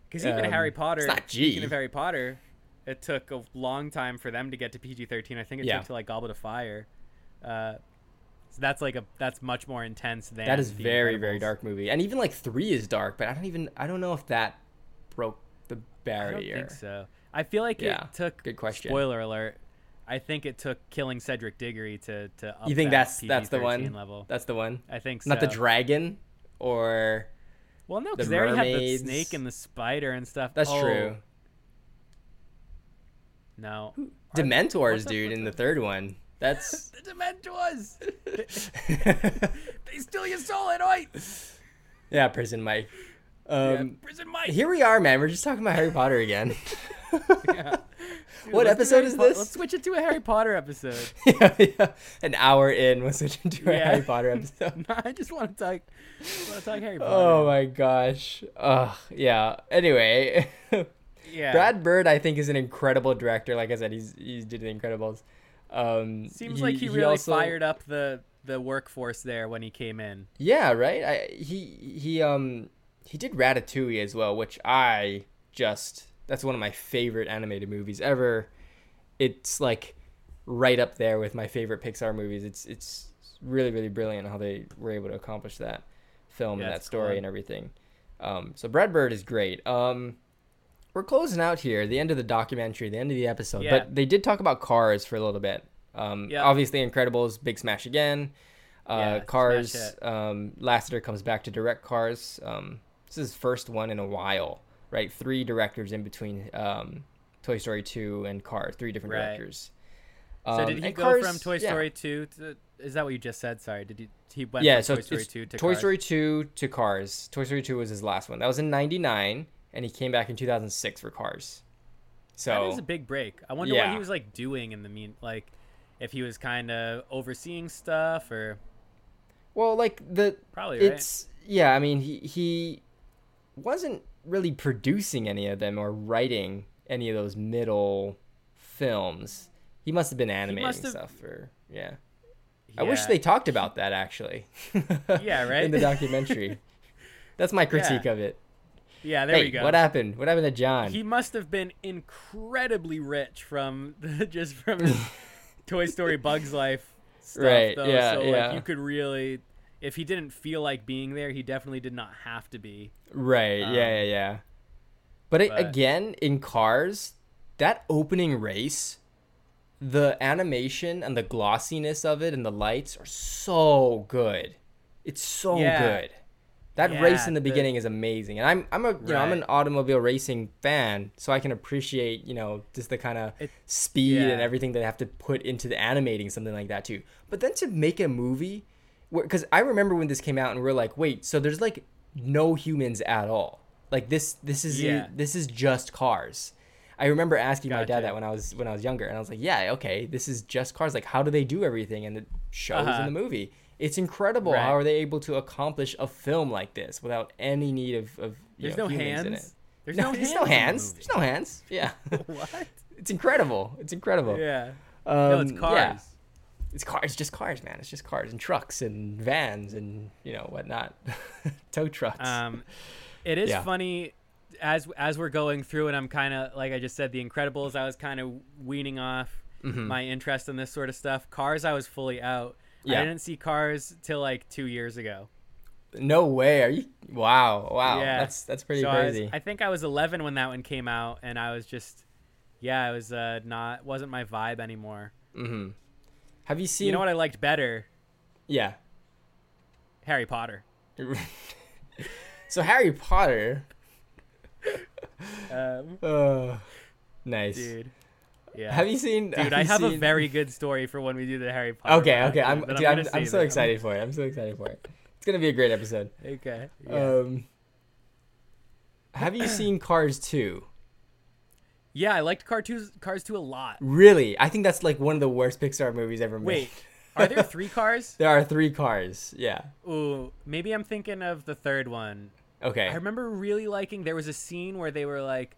Speaker 2: Because even
Speaker 1: Um,
Speaker 2: Harry Potter,
Speaker 1: it's not G.
Speaker 2: Speaking of Harry Potter, it took a long time for them to get to PG thirteen. I think it
Speaker 1: Yeah.
Speaker 2: took to like Goblet of Fire. Uh, so that's like a that's much more intense than
Speaker 1: That is very very dark movie, and even like three is dark, but I don't even I don't know if that broke the
Speaker 2: I
Speaker 1: barrier.
Speaker 2: don't think so. I feel like
Speaker 1: Yeah,
Speaker 2: it took.
Speaker 1: good question.
Speaker 2: Spoiler alert. I think it took killing Cedric Diggory to to. Up
Speaker 1: You think
Speaker 2: that
Speaker 1: that's that's the one?
Speaker 2: PG-13 level?
Speaker 1: That's the one.
Speaker 2: I think so.
Speaker 1: Not the dragon, or
Speaker 2: Well, no,
Speaker 1: the
Speaker 2: because they already had the snake and the spider and stuff.
Speaker 1: that's
Speaker 2: Oh,
Speaker 1: true.
Speaker 2: No.
Speaker 1: Dementors,
Speaker 2: what's
Speaker 1: dude, in the
Speaker 2: the-
Speaker 1: third one. That's
Speaker 2: The Dementors. they steal your soul at night.
Speaker 1: yeah, prison Mike. Um,
Speaker 2: yeah, prison Mike.
Speaker 1: here we are, man. We're just talking about Harry Potter again.
Speaker 2: Yeah. Dude,
Speaker 1: What episode is
Speaker 2: Po-
Speaker 1: this?
Speaker 2: Let's switch it to a Harry Potter episode.
Speaker 1: yeah, yeah. An hour in, we're switching to a
Speaker 2: Yeah.
Speaker 1: Harry Potter episode.
Speaker 2: I just want to talk. Want to talk Harry Potter?
Speaker 1: Oh my gosh. Ugh, yeah. Anyway,
Speaker 2: yeah.
Speaker 1: Brad Bird, I think, is an incredible director. Like I said, he's he did The Incredibles. Um,
Speaker 2: seems like he really
Speaker 1: also-
Speaker 2: fired up the the workforce there when he came in.
Speaker 1: Yeah, right. I he he um he did Ratatouille as well, which I just that's one of my favorite animated movies ever. It's like right up there with my favorite Pixar movies. It's it's really really brilliant how they were able to accomplish that film
Speaker 2: Yeah,
Speaker 1: and that story
Speaker 2: cool.
Speaker 1: and everything. Um, so Brad Bird is great. Um, we're closing out here, the end of the documentary, the end of the episode.
Speaker 2: Yeah.
Speaker 1: But they did talk about cars for a little bit. Um,
Speaker 2: Yeah.
Speaker 1: Obviously, Incredibles, big smash again. Uh,
Speaker 2: Yeah,
Speaker 1: Cars, um, Lasseter comes back to direct Cars. Um, this is his first one in a while, right? Three directors in between um, Toy Story 2 and Cars, three different
Speaker 2: Right.
Speaker 1: directors.
Speaker 2: So
Speaker 1: Um,
Speaker 2: did he go
Speaker 1: Cars-
Speaker 2: from Toy
Speaker 1: yeah.
Speaker 2: Story two to? Is that what you just said? Sorry, did he? He went
Speaker 1: yeah,
Speaker 2: from
Speaker 1: so
Speaker 2: Toy Story two to
Speaker 1: Toy
Speaker 2: Cars?
Speaker 1: Story 2 to Cars. Toy Story 2 was his last one. That was in 99, and he came back in 2006 for Cars. So
Speaker 2: that is a big break. I wonder what he was like doing in the mean, like, if he was kind of overseeing stuff or
Speaker 1: well, like the
Speaker 2: probably right.
Speaker 1: it's yeah. I mean, he he wasn't really producing any of them or writing any of those middle films. He must have been animating
Speaker 2: have-
Speaker 1: stuff or yeah. I wish they talked about that actually.
Speaker 2: Yeah, right?
Speaker 1: In the documentary. That's my critique of it.
Speaker 2: Yeah, there
Speaker 1: hey,
Speaker 2: we go.
Speaker 1: what happened? What happened to John?
Speaker 2: He must have been incredibly rich from just from Toy Story Bugs Life stuff
Speaker 1: Right,
Speaker 2: though.
Speaker 1: yeah,
Speaker 2: so
Speaker 1: yeah.
Speaker 2: like you could really if he didn't feel like being there, he definitely did not have to be.
Speaker 1: Right.
Speaker 2: Um,
Speaker 1: yeah, yeah, yeah. But, it,
Speaker 2: but-
Speaker 1: again, in Cars, that opening race, the animation and the glossiness of it and the lights are so good. It's so
Speaker 2: Yeah.
Speaker 1: good. That race in the
Speaker 2: the-
Speaker 1: beginning is amazing, and I'm I'm a you know I'm an automobile racing fan, so I can appreciate you know just the kind of speed and
Speaker 2: yeah.
Speaker 1: everything they have to put into the animating something like that too. But then to make a movie, because I remember when this came out and we are like, wait, so there's like no humans at all. Like this this is
Speaker 2: Yeah.
Speaker 1: this is just cars. I remember asking my dad that when I was when I was younger, and I was like, yeah, okay, this is just cars. Like, how do they do everything? And it shows
Speaker 2: Uh-huh.
Speaker 1: in the movie. It's incredible
Speaker 2: Right.
Speaker 1: how are they able to accomplish a film like this without any need of, of
Speaker 2: There's
Speaker 1: know,
Speaker 2: no
Speaker 1: humans in it.
Speaker 2: hands. There's
Speaker 1: no,
Speaker 2: no,
Speaker 1: there's
Speaker 2: hands.
Speaker 1: no
Speaker 2: in the
Speaker 1: hands. There's no hands. Yeah,
Speaker 2: what?
Speaker 1: it's incredible. It's incredible.
Speaker 2: Yeah.
Speaker 1: Um,
Speaker 2: no, it's cars.
Speaker 1: yeah. It's cars. It's just cars, man. It's just cars and trucks and vans and you know whatnot, tow trucks.
Speaker 2: Um, it is
Speaker 1: Yeah.
Speaker 2: funny. as as we're going through, and I'm kind of like I just said, The Incredibles. I was kind of weaning off
Speaker 1: Mhm.
Speaker 2: my interest in this sort of stuff. Cars, I was fully out.
Speaker 1: Yeah.
Speaker 2: I didn't see Cars till like two years ago.
Speaker 1: No way. Are you? Wow. Wow.
Speaker 2: Yeah.
Speaker 1: That's that's pretty
Speaker 2: so I, was-
Speaker 1: crazy.
Speaker 2: I think I was 11 when that one came out, and I was just, yeah, it was uh, not wasn't my vibe anymore.
Speaker 1: mm-hmm. Have you seen?
Speaker 2: you know what I liked better?
Speaker 1: Yeah.
Speaker 2: Harry Potter.
Speaker 1: so Harry Potter.
Speaker 2: Um,
Speaker 1: Uh, nice.
Speaker 2: dude. Yeah.
Speaker 1: Have you seen?
Speaker 2: Dude, I
Speaker 1: you
Speaker 2: have a very good story for when we do the Harry Potter.
Speaker 1: Okay, okay. I'm, dude, I'm,
Speaker 2: gonna
Speaker 1: I'm so
Speaker 2: it.
Speaker 1: excited for it. I'm so excited for it. It's gonna be a great episode.
Speaker 2: Okay. Yeah.
Speaker 1: Um, have you seen Cars 2?
Speaker 2: Yeah, I liked Cars 2, Cars 2 a lot.
Speaker 1: Really? I think that's like one of the worst Pixar movies ever made.
Speaker 2: Wait, are there three cars?
Speaker 1: there are three cars. Yeah.
Speaker 2: Ooh, maybe I'm thinking of the third one.
Speaker 1: Okay.
Speaker 2: I remember really liking. There was a scene where they were like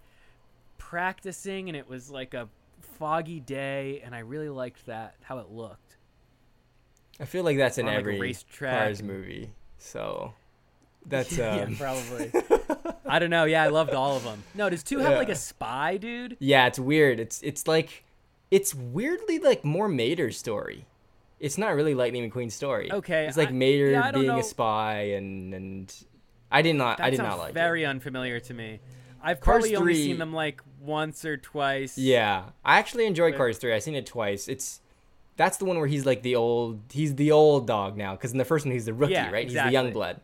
Speaker 2: practicing, and it was like a foggy day, and I really liked that how it looked.
Speaker 1: I feel like that's in
Speaker 2: like,
Speaker 1: every Cars movie. So that's
Speaker 2: yeah,
Speaker 1: um,
Speaker 2: probably. I don't know. Yeah, I loved all of them. No, does two have like a spy dude?
Speaker 1: yeah, it's weird. It's it's like it's weirdly like more Mater's story. It's not really Lightning McQueen's story.
Speaker 2: Okay,
Speaker 1: It's like
Speaker 2: I-
Speaker 1: Mater
Speaker 2: yeah,
Speaker 1: being
Speaker 2: know.
Speaker 1: a spy and and I did not
Speaker 2: That
Speaker 1: I did not like it.
Speaker 2: very
Speaker 1: it.
Speaker 2: unfamiliar to me. I've
Speaker 1: Cars
Speaker 2: probably only seen them like once or twice.
Speaker 1: Yeah, I actually enjoy
Speaker 2: But-
Speaker 1: Cars 3. I've seen it twice. It's that's the one where he's like the old he's the old dog now because in the first one he's the rookie,
Speaker 2: Yeah,
Speaker 1: right? He's the young blood.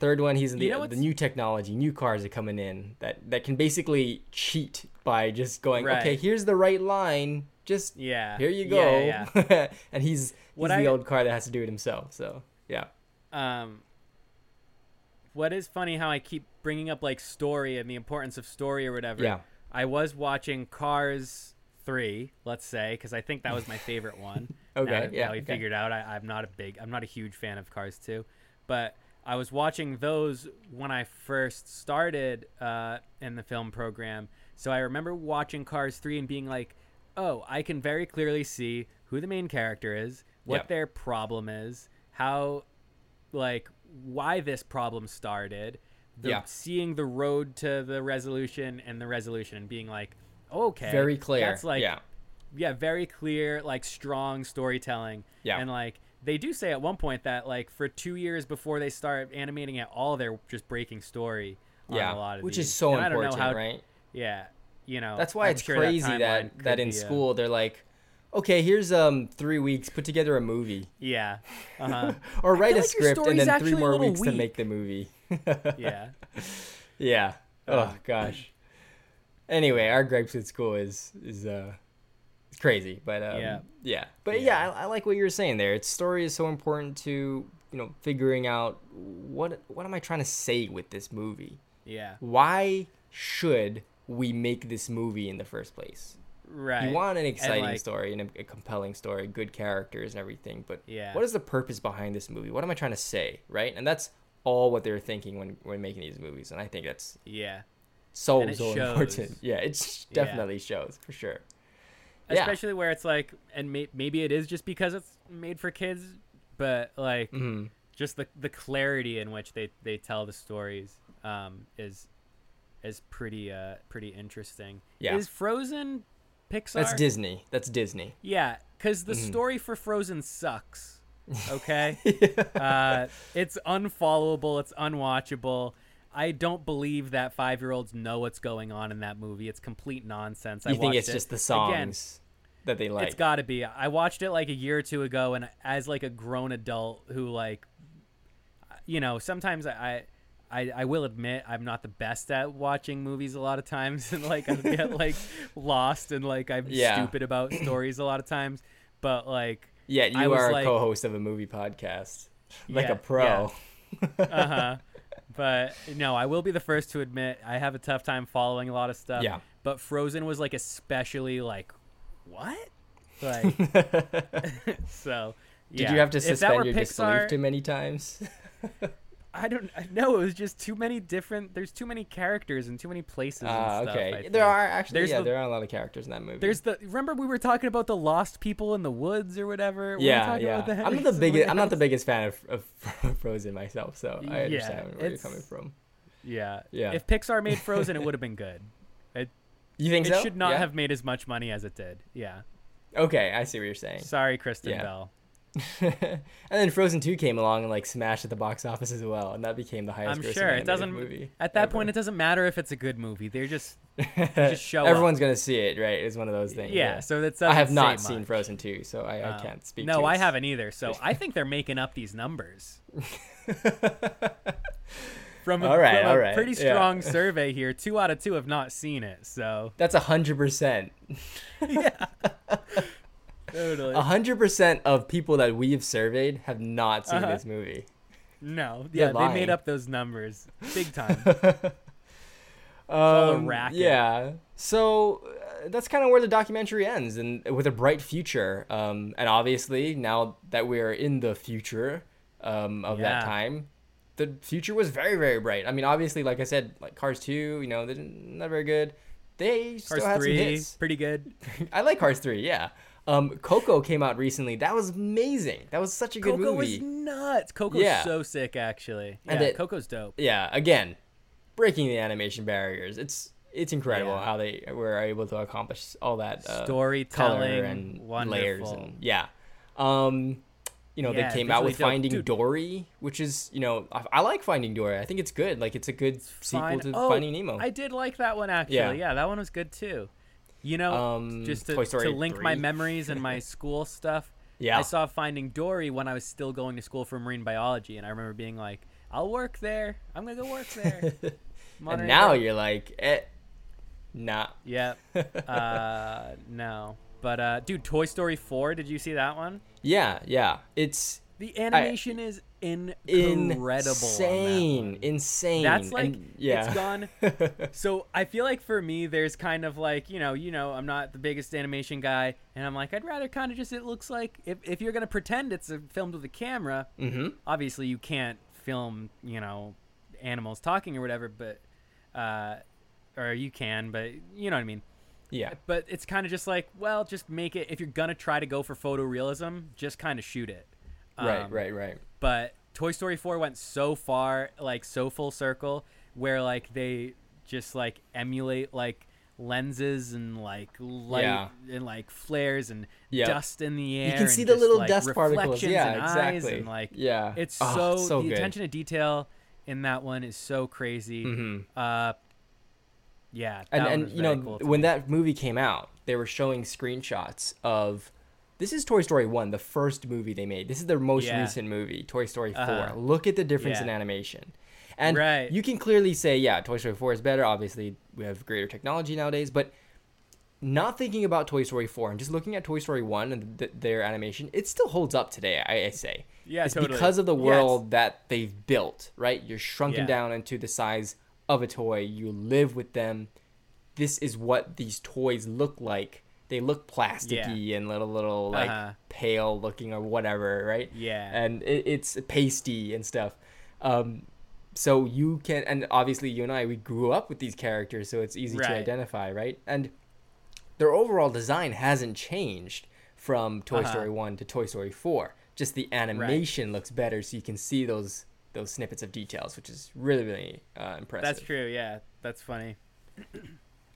Speaker 1: Third one he's in
Speaker 2: You
Speaker 1: the
Speaker 2: know
Speaker 1: the new technology, new cars are coming in that that can basically cheat by just going, okay, here's the right line, just
Speaker 2: Yeah.
Speaker 1: here you go.
Speaker 2: Yeah, yeah.
Speaker 1: and he's
Speaker 2: What
Speaker 1: he's the
Speaker 2: I-
Speaker 1: old car that has to do it himself. So yeah,
Speaker 2: um what is funny how I keep bringing up like story and the importance of story or whatever.
Speaker 1: yeah,
Speaker 2: I was watching Cars 3, let's say, because I think that was my favorite one.
Speaker 1: Okay,
Speaker 2: Now,
Speaker 1: yeah,
Speaker 2: Now we
Speaker 1: okay.
Speaker 2: figured out I, I'm not a big, I'm not a huge fan of Cars 2, but I was watching those when I first started uh, in the film program. So I remember watching Cars 3 and being like, oh, I can very clearly see who the main character is, what
Speaker 1: Yep.
Speaker 2: their problem is, how, like, why this problem started, the,
Speaker 1: Yeah.
Speaker 2: seeing the road to the resolution and the resolution and being like, okay,
Speaker 1: very clear.
Speaker 2: That's like,
Speaker 1: yeah,
Speaker 2: yeah, very clear, like strong storytelling.
Speaker 1: Yeah.
Speaker 2: And like they do say at one point that like for two years before they start animating it all, they're just breaking story. On
Speaker 1: yeah,
Speaker 2: a lot of
Speaker 1: which
Speaker 2: these.
Speaker 1: is so
Speaker 2: And I don't
Speaker 1: important,
Speaker 2: know how,
Speaker 1: right?
Speaker 2: Yeah. You know.
Speaker 1: That's why
Speaker 2: I'm
Speaker 1: it's
Speaker 2: sure
Speaker 1: crazy
Speaker 2: timeline
Speaker 1: that that in
Speaker 2: be, uh,
Speaker 1: school they're like, okay, here's um three weeks, put together a movie.
Speaker 2: yeah. Uh huh.
Speaker 1: or write a
Speaker 2: like
Speaker 1: script and then three more
Speaker 2: little
Speaker 1: weeks to make the movie.
Speaker 2: yeah.
Speaker 1: yeah. Oh
Speaker 2: Um,
Speaker 1: gosh. Anyway, our gripes at school is is uh it's crazy, but um,
Speaker 2: Yeah.
Speaker 1: yeah, but yeah,
Speaker 2: Yeah.
Speaker 1: I, I like what you were saying there. Its story is so important to you know figuring out what what am I trying to say with this movie?
Speaker 2: Yeah.
Speaker 1: Why should we make this movie in the first place?
Speaker 2: Right.
Speaker 1: You want an exciting
Speaker 2: like-
Speaker 1: story and a, a compelling story, good characters and everything, but
Speaker 2: Yeah.
Speaker 1: what is the purpose behind this movie? What am I trying to say, right? And that's all what they're thinking when when making these movies, and I think that's
Speaker 2: Yeah.
Speaker 1: so so
Speaker 2: shows.
Speaker 1: important. Yeah, it sh-
Speaker 2: Yeah.
Speaker 1: definitely shows for sure. Yeah.
Speaker 2: Especially where it's like, and may- maybe it is just because it's made for kids, but like.
Speaker 1: hmm
Speaker 2: just the the clarity in which they they tell the stories um, is is pretty uh pretty interesting.
Speaker 1: Yeah.
Speaker 2: Is Frozen Pixar?
Speaker 1: That's Disney. That's Disney.
Speaker 2: Yeah, because the
Speaker 1: Mhm.
Speaker 2: story for Frozen sucks. Okay, uh, it's unfollowable. It's unwatchable. I don't believe that five year olds know what's going on in that movie. It's complete nonsense. I
Speaker 1: you think it's
Speaker 2: it.
Speaker 1: just the
Speaker 2: Again,
Speaker 1: songs that they like?
Speaker 2: it's got to be. I watched it like a year or two ago, and as like a grown adult who like, you know, sometimes I. I, I will admit I'm not the best at watching movies a lot of times and like I get like lost and like I'm
Speaker 1: Yeah.
Speaker 2: stupid about stories a lot of times but like
Speaker 1: yeah,
Speaker 2: I
Speaker 1: you
Speaker 2: was
Speaker 1: are a
Speaker 2: like-
Speaker 1: co-host of a movie podcast, like
Speaker 2: Yeah,
Speaker 1: a pro.
Speaker 2: uh-huh but no I will be the first to admit I have a tough time following a lot of stuff
Speaker 1: Yeah.
Speaker 2: but Frozen was like especially like what like so
Speaker 1: Did you have to suspend your disbelief too many times?
Speaker 2: I don't know. It was just too many different. There's too many characters and too many places.
Speaker 1: Ah,
Speaker 2: and stuff,
Speaker 1: okay.
Speaker 2: I
Speaker 1: there
Speaker 2: think.
Speaker 1: are actually
Speaker 2: There's
Speaker 1: yeah,
Speaker 2: the-
Speaker 1: there are a lot of characters in that movie.
Speaker 2: There's the. Remember we were talking about the lost people in the woods or whatever.
Speaker 1: Yeah,
Speaker 2: talking
Speaker 1: yeah. I'm not the biggest. I'm not the biggest fan of, of Frozen myself, so I
Speaker 2: Yeah,
Speaker 1: understand where you're coming from.
Speaker 2: Yeah.
Speaker 1: Yeah.
Speaker 2: If Pixar made Frozen, it would have been good. It,
Speaker 1: You think
Speaker 2: it
Speaker 1: so?
Speaker 2: should not
Speaker 1: Yeah?
Speaker 2: have made as much money as it did. Yeah.
Speaker 1: Okay, I see what you're saying.
Speaker 2: Sorry, Kristen
Speaker 1: Yeah.
Speaker 2: Bell.
Speaker 1: and then Frozen 2 came along and like smashed at the box office as well, and that became the highest
Speaker 2: I'm sure it doesn't.
Speaker 1: movie.
Speaker 2: At that
Speaker 1: ever.
Speaker 2: point, it doesn't matter if it's a good movie. They're just just show up.
Speaker 1: Everyone's gonna see it, right? It's one of those things.
Speaker 2: yeah. So that's
Speaker 1: I have not
Speaker 2: say
Speaker 1: seen
Speaker 2: much.
Speaker 1: Frozen 2, so I, I
Speaker 2: Oh.
Speaker 1: can't speak.
Speaker 2: No, I haven't either. So I think they're making up these numbers. From a,
Speaker 1: All right,
Speaker 2: from
Speaker 1: all right,
Speaker 2: pretty
Speaker 1: yeah.
Speaker 2: strong survey here, two out of two have not seen it. So
Speaker 1: That's a hundred percent.
Speaker 2: Totally.
Speaker 1: A hundred percent of people that we've surveyed have not seen
Speaker 2: Uh-huh.
Speaker 1: this movie.
Speaker 2: no,
Speaker 1: They're
Speaker 2: yeah, they
Speaker 1: lying.
Speaker 2: made up those numbers big time. all a
Speaker 1: Um,
Speaker 2: racket.
Speaker 1: Yeah. So uh, that's kind of where the documentary ends, and with a bright future. Um, and obviously, now that we're in the future um, of that
Speaker 2: Yeah.
Speaker 1: time, the future was very, very bright. I mean, obviously, like I said, like Cars Two, you know, they're not very good. They still
Speaker 2: Cars
Speaker 1: had some
Speaker 2: three,
Speaker 1: hits.
Speaker 2: pretty good.
Speaker 1: I like Cars Three. Yeah. Um, Coco came out recently. That was amazing. That was such a good
Speaker 2: Coco
Speaker 1: movie.
Speaker 2: was nuts. Coco's
Speaker 1: Yeah.
Speaker 2: so sick, actually. Yeah,
Speaker 1: And it-
Speaker 2: Coco's dope.
Speaker 1: yeah again breaking the animation barriers it's it's incredible
Speaker 2: Yeah.
Speaker 1: how they were able to accomplish all that uh,
Speaker 2: Storytelling,
Speaker 1: and
Speaker 2: wonderful.
Speaker 1: layers and yeah um you know
Speaker 2: Yeah,
Speaker 1: they came out with
Speaker 2: dope.
Speaker 1: finding
Speaker 2: Dude.
Speaker 1: dory which is you know I, I like finding dory i think it's good like it's a good sequel
Speaker 2: Fine.
Speaker 1: to
Speaker 2: Oh,
Speaker 1: finding nemo
Speaker 2: I did like that one actually.
Speaker 1: Yeah.
Speaker 2: Yeah, that one was good too. You know,
Speaker 1: Um,
Speaker 2: just to, to link my memories and my school stuff.
Speaker 1: yeah
Speaker 2: I saw Finding Dory when I was still going to school for marine biology, and I remember being like, "I'll work there. I'm gonna go work there."
Speaker 1: And now you're like eh, nah
Speaker 2: yeah, uh, no, but uh, dude, Toy Story Four. Did you see that one?
Speaker 1: yeah yeah it's
Speaker 2: The animation is incredible.
Speaker 1: insane
Speaker 2: on that
Speaker 1: insane
Speaker 2: That's like
Speaker 1: and, yeah
Speaker 2: it's gone. So I feel like for me, there's kind of like you know, you know, I'm not the biggest animation guy, and I'm like, I'd rather kind of just it looks like if if you're gonna pretend it's a filmed with a camera,
Speaker 1: mm-hmm
Speaker 2: obviously you can't film you know animals talking or whatever, but uh, or you can, but you know what I mean.
Speaker 1: yeah
Speaker 2: But it's kind of just like, well, just make it if you're gonna try to go for photorealism, just kind of shoot it.
Speaker 1: Right
Speaker 2: Um,
Speaker 1: right right
Speaker 2: but Toy Story 4 went so far, like so full circle, where like they just like emulate like lenses and like light
Speaker 1: Yeah.
Speaker 2: and like flares and
Speaker 1: Yep.
Speaker 2: dust in the air.
Speaker 1: You can see the
Speaker 2: just,
Speaker 1: little
Speaker 2: like,
Speaker 1: dust particles. Yeah,
Speaker 2: and eyes
Speaker 1: exactly.
Speaker 2: and, like
Speaker 1: yeah,
Speaker 2: it's
Speaker 1: Oh,
Speaker 2: so,
Speaker 1: so
Speaker 2: the
Speaker 1: good.
Speaker 2: attention to detail in that one is so crazy.
Speaker 1: hmm
Speaker 2: Uh, yeah,
Speaker 1: And and you know
Speaker 2: cool
Speaker 1: when
Speaker 2: me.
Speaker 1: that movie came out, they were showing screenshots of. This is Toy Story one, the first movie they made. This is their most
Speaker 2: Yeah.
Speaker 1: recent movie, Toy Story 4
Speaker 2: Uh-huh.
Speaker 1: Look at the difference in animation, and
Speaker 2: Right.
Speaker 1: you can clearly say, yeah, Toy Story four is better. Obviously, we have greater technology nowadays, but not thinking about Toy Story 4 and just looking at Toy Story 1 and th- their animation, it still holds up today, I, I say.
Speaker 2: Yeah,
Speaker 1: it's
Speaker 2: totally.
Speaker 1: because of the
Speaker 2: Yes.
Speaker 1: world that they've built, right? You're shrunken
Speaker 2: Yeah.
Speaker 1: down into the size of a toy. You live with them. This is what these toys look like. They look plasticky and little, little like
Speaker 2: Uh-huh.
Speaker 1: pale looking or whatever, right?
Speaker 2: Yeah.
Speaker 1: And it, it's pasty and stuff. Um, so you can, and obviously you and I, we grew up with these characters, so it's easy to identify, right? And their overall design hasn't changed from Toy
Speaker 2: Uh-huh.
Speaker 1: Story 1 to Toy Story 4. Just the animation looks better, so you can see those those snippets of details, which is really really uh, impressive.
Speaker 2: That's true. Yeah, that's funny.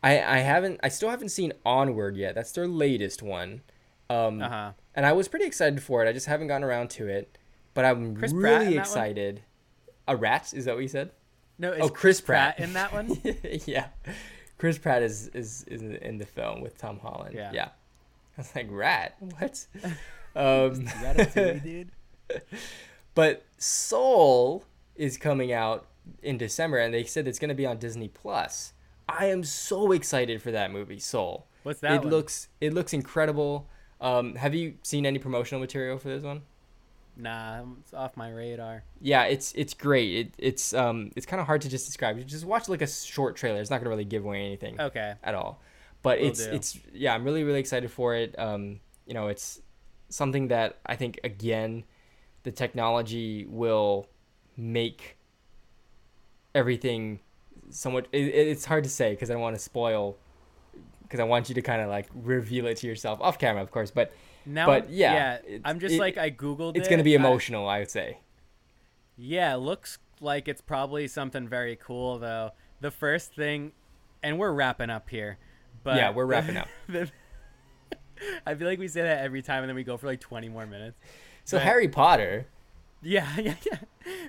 Speaker 1: I I haven't I still haven't seen Onward yet. That's their latest one. Um,
Speaker 2: Uh huh.
Speaker 1: and I was pretty excited for it. I just haven't gotten around to it, but I'm
Speaker 2: Chris
Speaker 1: really excited. A rat? Is that what you said?
Speaker 2: No,
Speaker 1: oh, Chris Pratt.
Speaker 2: in that one?
Speaker 1: yeah, Chris Pratt is is is in the film with Tom Holland.
Speaker 2: Yeah.
Speaker 1: yeah. I was like, rat? What? um,
Speaker 2: dude.
Speaker 1: but Soul is coming out in December, and they said it's going to be on Disney Plus. I am so excited for that movie, Soul.
Speaker 2: What's that
Speaker 1: it
Speaker 2: one?
Speaker 1: looks it looks incredible. Um, have you seen any promotional material for this one?
Speaker 2: Nah, it's off my radar.
Speaker 1: Yeah, it's it's great. It, it's um it's kind of hard to just describe. You just watch like a short trailer. It's not gonna really give away anything
Speaker 2: Okay.
Speaker 1: at all. But
Speaker 2: Will
Speaker 1: it's
Speaker 2: do.
Speaker 1: it's yeah, I'm really really excited for it. Um, you know, it's something that I think again, the technology will make everything somewhat. It, it's hard to say because I don't want to spoil. Because I want you to kind of like reveal it to yourself off camera, of course. But
Speaker 2: Now,
Speaker 1: But, yeah,
Speaker 2: yeah, I'm just
Speaker 1: it-
Speaker 2: like I googled.
Speaker 1: it's
Speaker 2: it.
Speaker 1: gonna be emotional, I would say.
Speaker 2: yeah, it looks like it's probably something very cool though. The first thing, and we're wrapping up here, but
Speaker 1: Yeah, we're wrapping up.
Speaker 2: the- I feel like we say that every time, and then we go for like 20 more minutes.
Speaker 1: So
Speaker 2: Right.
Speaker 1: Harry Potter.
Speaker 2: Yeah, yeah, yeah.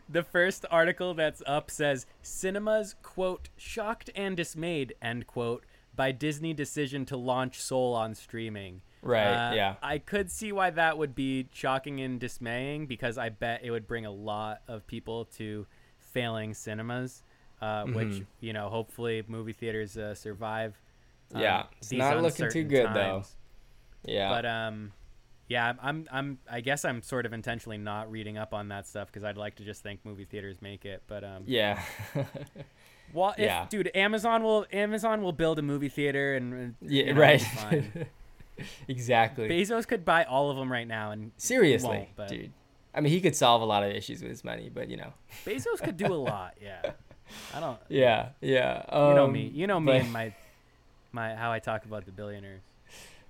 Speaker 2: The first article that's up says cinemas quote shocked and dismayed end quote by Disney decision to launch Soul on streaming.
Speaker 1: Right.
Speaker 2: Uh,
Speaker 1: yeah.
Speaker 2: I could see why that would be shocking and dismaying because I bet it would bring a lot of people to failing cinemas, uh, which
Speaker 1: Mhm.
Speaker 2: you know hopefully movie theaters uh, survive. um,
Speaker 1: Yeah, it's not looking too good, though. Yeah.
Speaker 2: But um, yeah, I'm- I'm I'm guess I'm sort of intentionally not reading up on that stuff because I'd like to just think movie theaters make it. But um,
Speaker 1: yeah.
Speaker 2: well, if,
Speaker 1: Yeah.
Speaker 2: dude, Amazon will Amazon will build a movie theater and
Speaker 1: yeah.
Speaker 2: you know,
Speaker 1: right. exactly.
Speaker 2: Bezos could buy all of them right now, and
Speaker 1: Seriously,
Speaker 2: but-
Speaker 1: dude. I mean, he could solve a lot of issues with his money, but you know.
Speaker 2: Bezos could do a lot. Yeah, I don't.
Speaker 1: Yeah. Yeah.
Speaker 2: You know
Speaker 1: um,
Speaker 2: me. You know me
Speaker 1: but-
Speaker 2: and my my how I talk about the billionaires.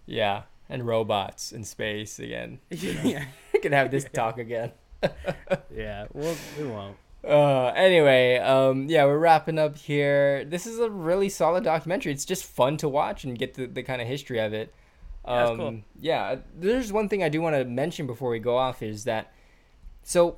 Speaker 1: Yeah. And robots in space again.
Speaker 2: yeah,
Speaker 1: We can have this talk again.
Speaker 2: yeah. Well, we won't.
Speaker 1: Uh, anyway, um, yeah, we're wrapping up here. This is a really solid documentary. It's just fun to watch and get the, the kind of history of it. Um,
Speaker 2: Yeah, cool.
Speaker 1: yeah, there's one thing I do want to mention before we go off is that so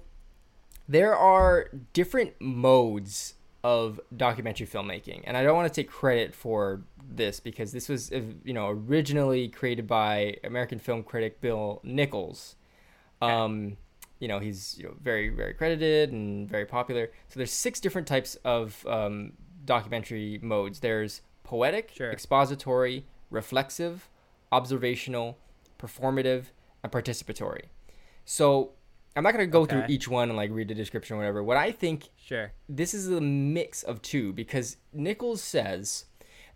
Speaker 1: there are different modes of documentary filmmaking, and I don't want to take credit for this because this was uh, you know originally created by American film critic Bill Nichols. Um, you know he's you know very very credited and very popular. So there's six different types of um, documentary modes. There's poetic,
Speaker 2: Sure.
Speaker 1: expository, reflexive, observational, performative, and participatory. So I'm not gonna go through each one and like read the description or whatever. What I think
Speaker 2: Sure.
Speaker 1: this is a mix of two because Nichols says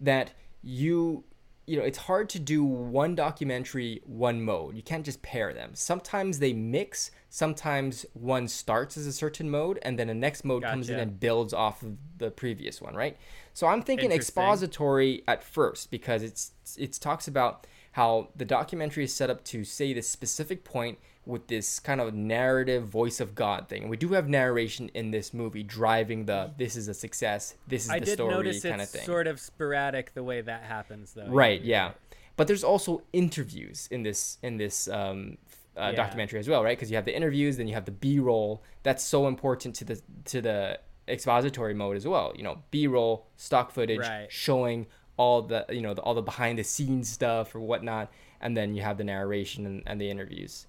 Speaker 1: that you you know it's hard to do one documentary one mode. You can't just pair them. Sometimes they mix sometimes one starts as a certain mode and then the next mode comes in and builds off of the previous one right? So i'm thinking expository at first because it's it talks about how the documentary is set up to say this specific point with this kind of narrative voice of God thing. And we do have narration in this movie driving the this is a success, this is
Speaker 2: I
Speaker 1: the story kind of thing.
Speaker 2: sort of sporadic the way that happens, though.
Speaker 1: right, yeah. But there's also interviews in this in this um, uh,
Speaker 2: Yeah.
Speaker 1: documentary as well, right? Because you have the interviews, then you have the B-roll. That's so important to the to the expository mode as well. You know, B-roll, stock footage,
Speaker 2: Right.
Speaker 1: showing all the you know the, all the behind the scenes stuff or whatnot, and then you have the narration and, and the interviews.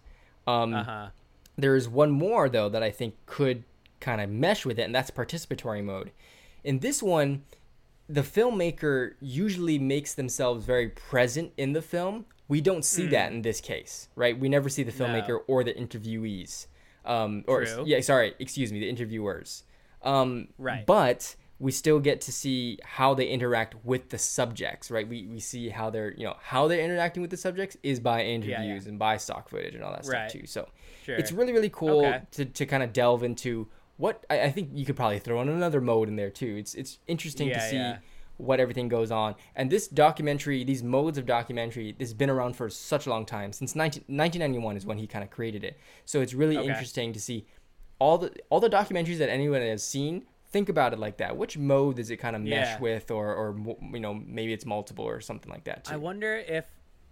Speaker 1: Um,
Speaker 2: Uh huh.
Speaker 1: there is one more though that I think could kind of mesh with it, and that's participatory mode. In this one, the filmmaker usually makes themselves very present in the film. We don't see that in this case, right? We never see the
Speaker 2: Hmm. No.
Speaker 1: filmmaker or the interviewees, um, or
Speaker 2: True.
Speaker 1: yeah, sorry, excuse me, the interviewers. Um,
Speaker 2: Right.
Speaker 1: But we still get to see how they interact with the subjects, right? We, we see how they're you know how they're interacting with the subjects is by interviews and by stock footage and all that
Speaker 2: Right.
Speaker 1: stuff too. So
Speaker 2: Sure.
Speaker 1: it's really really cool
Speaker 2: Okay.
Speaker 1: to, to kind of delve into what I, I think you could probably throw in another mode in there too it's it's interesting to see
Speaker 2: yeah.
Speaker 1: what everything goes on and this documentary these modes of documentary this has been around for such a long time since 19, 1991 is when he kind of created it so it's really
Speaker 2: Okay.
Speaker 1: interesting to see all the all the documentaries that anyone has seen think about it like that which mode does it kind of mesh
Speaker 2: Yeah.
Speaker 1: with or or you know maybe it's multiple or something like that too
Speaker 2: I wonder if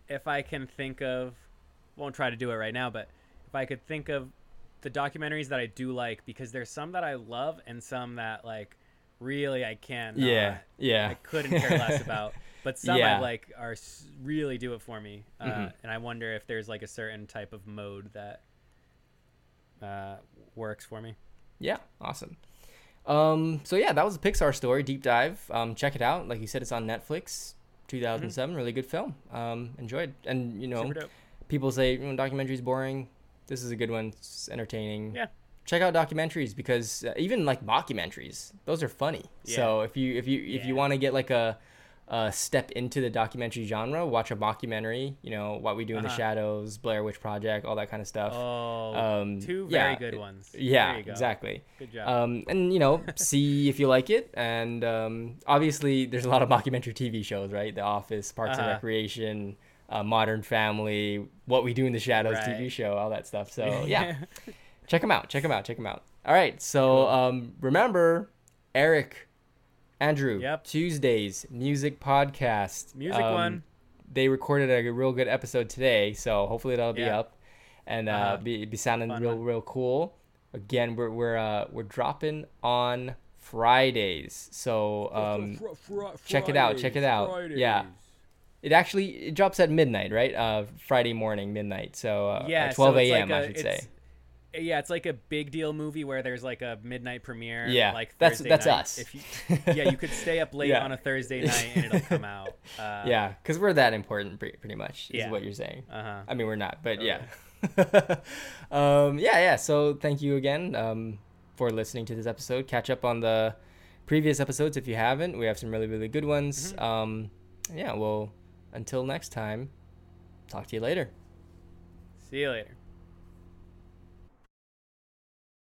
Speaker 2: if I can think of won't try to do it right now, but if I could think of the documentaries that I do like because there's some that I love and some that like really I can
Speaker 1: yeah yeah
Speaker 2: I couldn't care less about. But some
Speaker 1: Yeah.
Speaker 2: I like are really do it for me, uh,
Speaker 1: Mhm.
Speaker 2: and I wonder if there's like a certain type of mode that uh, works for me.
Speaker 1: Yeah, awesome. Um, so yeah, that was a Pixar story deep dive. Um, check it out. Like you said, it's on Netflix. 2007, really good film. Um, enjoyed, and you know, people say you know, documentaries boring. This is a good one. It's entertaining.
Speaker 2: Yeah.
Speaker 1: Check out documentaries because uh, even like mockumentaries, those are funny. Yeah. So if you if you if you want to get like a, a step into the documentary genre, watch a mockumentary. You know what we do in the
Speaker 2: Uh-huh.
Speaker 1: shadows, Blair Witch Project, all that kind of stuff.
Speaker 2: Oh,
Speaker 1: um,
Speaker 2: two
Speaker 1: yeah,
Speaker 2: very good ones.
Speaker 1: Yeah,
Speaker 2: go.
Speaker 1: exactly.
Speaker 2: Good job.
Speaker 1: Um, and you know, see if you like it. And um, obviously, there's a lot of mockumentary TV shows, right? The Office, Parks and
Speaker 2: Uh-huh.
Speaker 1: Recreation, uh, Modern Family, What We Do in the Shadows
Speaker 2: Right.
Speaker 1: TV show, all that stuff. So yeah, check them out. Check them out. Check them out. All right. So um, remember, Eric, Andrew.
Speaker 2: Yep.
Speaker 1: Tuesdays music podcast.
Speaker 2: Music
Speaker 1: Um,
Speaker 2: one.
Speaker 1: They recorded a real good episode today, so hopefully that'll be
Speaker 2: Yeah.
Speaker 1: up and uh,
Speaker 2: Uh-huh.
Speaker 1: be be sounding real
Speaker 2: one.
Speaker 1: real cool. Again, we're we're uh, we're dropping on Fridays, so um, check it out, check it out. Yeah. it actually it drops at midnight, right? Uh, Friday morning, midnight. So uh,
Speaker 2: Yeah,
Speaker 1: at
Speaker 2: so
Speaker 1: 12 a.m.
Speaker 2: like
Speaker 1: I should say.
Speaker 2: Yeah, it's like a big deal movie where there's like a midnight premiere.
Speaker 1: Yeah,
Speaker 2: like
Speaker 1: that's-
Speaker 2: Thursday
Speaker 1: that's
Speaker 2: night.
Speaker 1: us.
Speaker 2: If you, yeah, you could stay up late
Speaker 1: Yeah.
Speaker 2: on a Thursday night and it'll come out. Uh,
Speaker 1: yeah, because we're that important, pre- pretty much, is
Speaker 2: Yeah.
Speaker 1: what you're saying.
Speaker 2: Uh huh.
Speaker 1: I mean, we're not, but yeah. um, yeah, yeah. So thank you again um, for listening to this episode. Catch up on the previous episodes if you haven't. We have some really, really good ones.
Speaker 2: Mm-hmm.
Speaker 1: Um, yeah, well, until next time, talk to you later.
Speaker 2: See you later.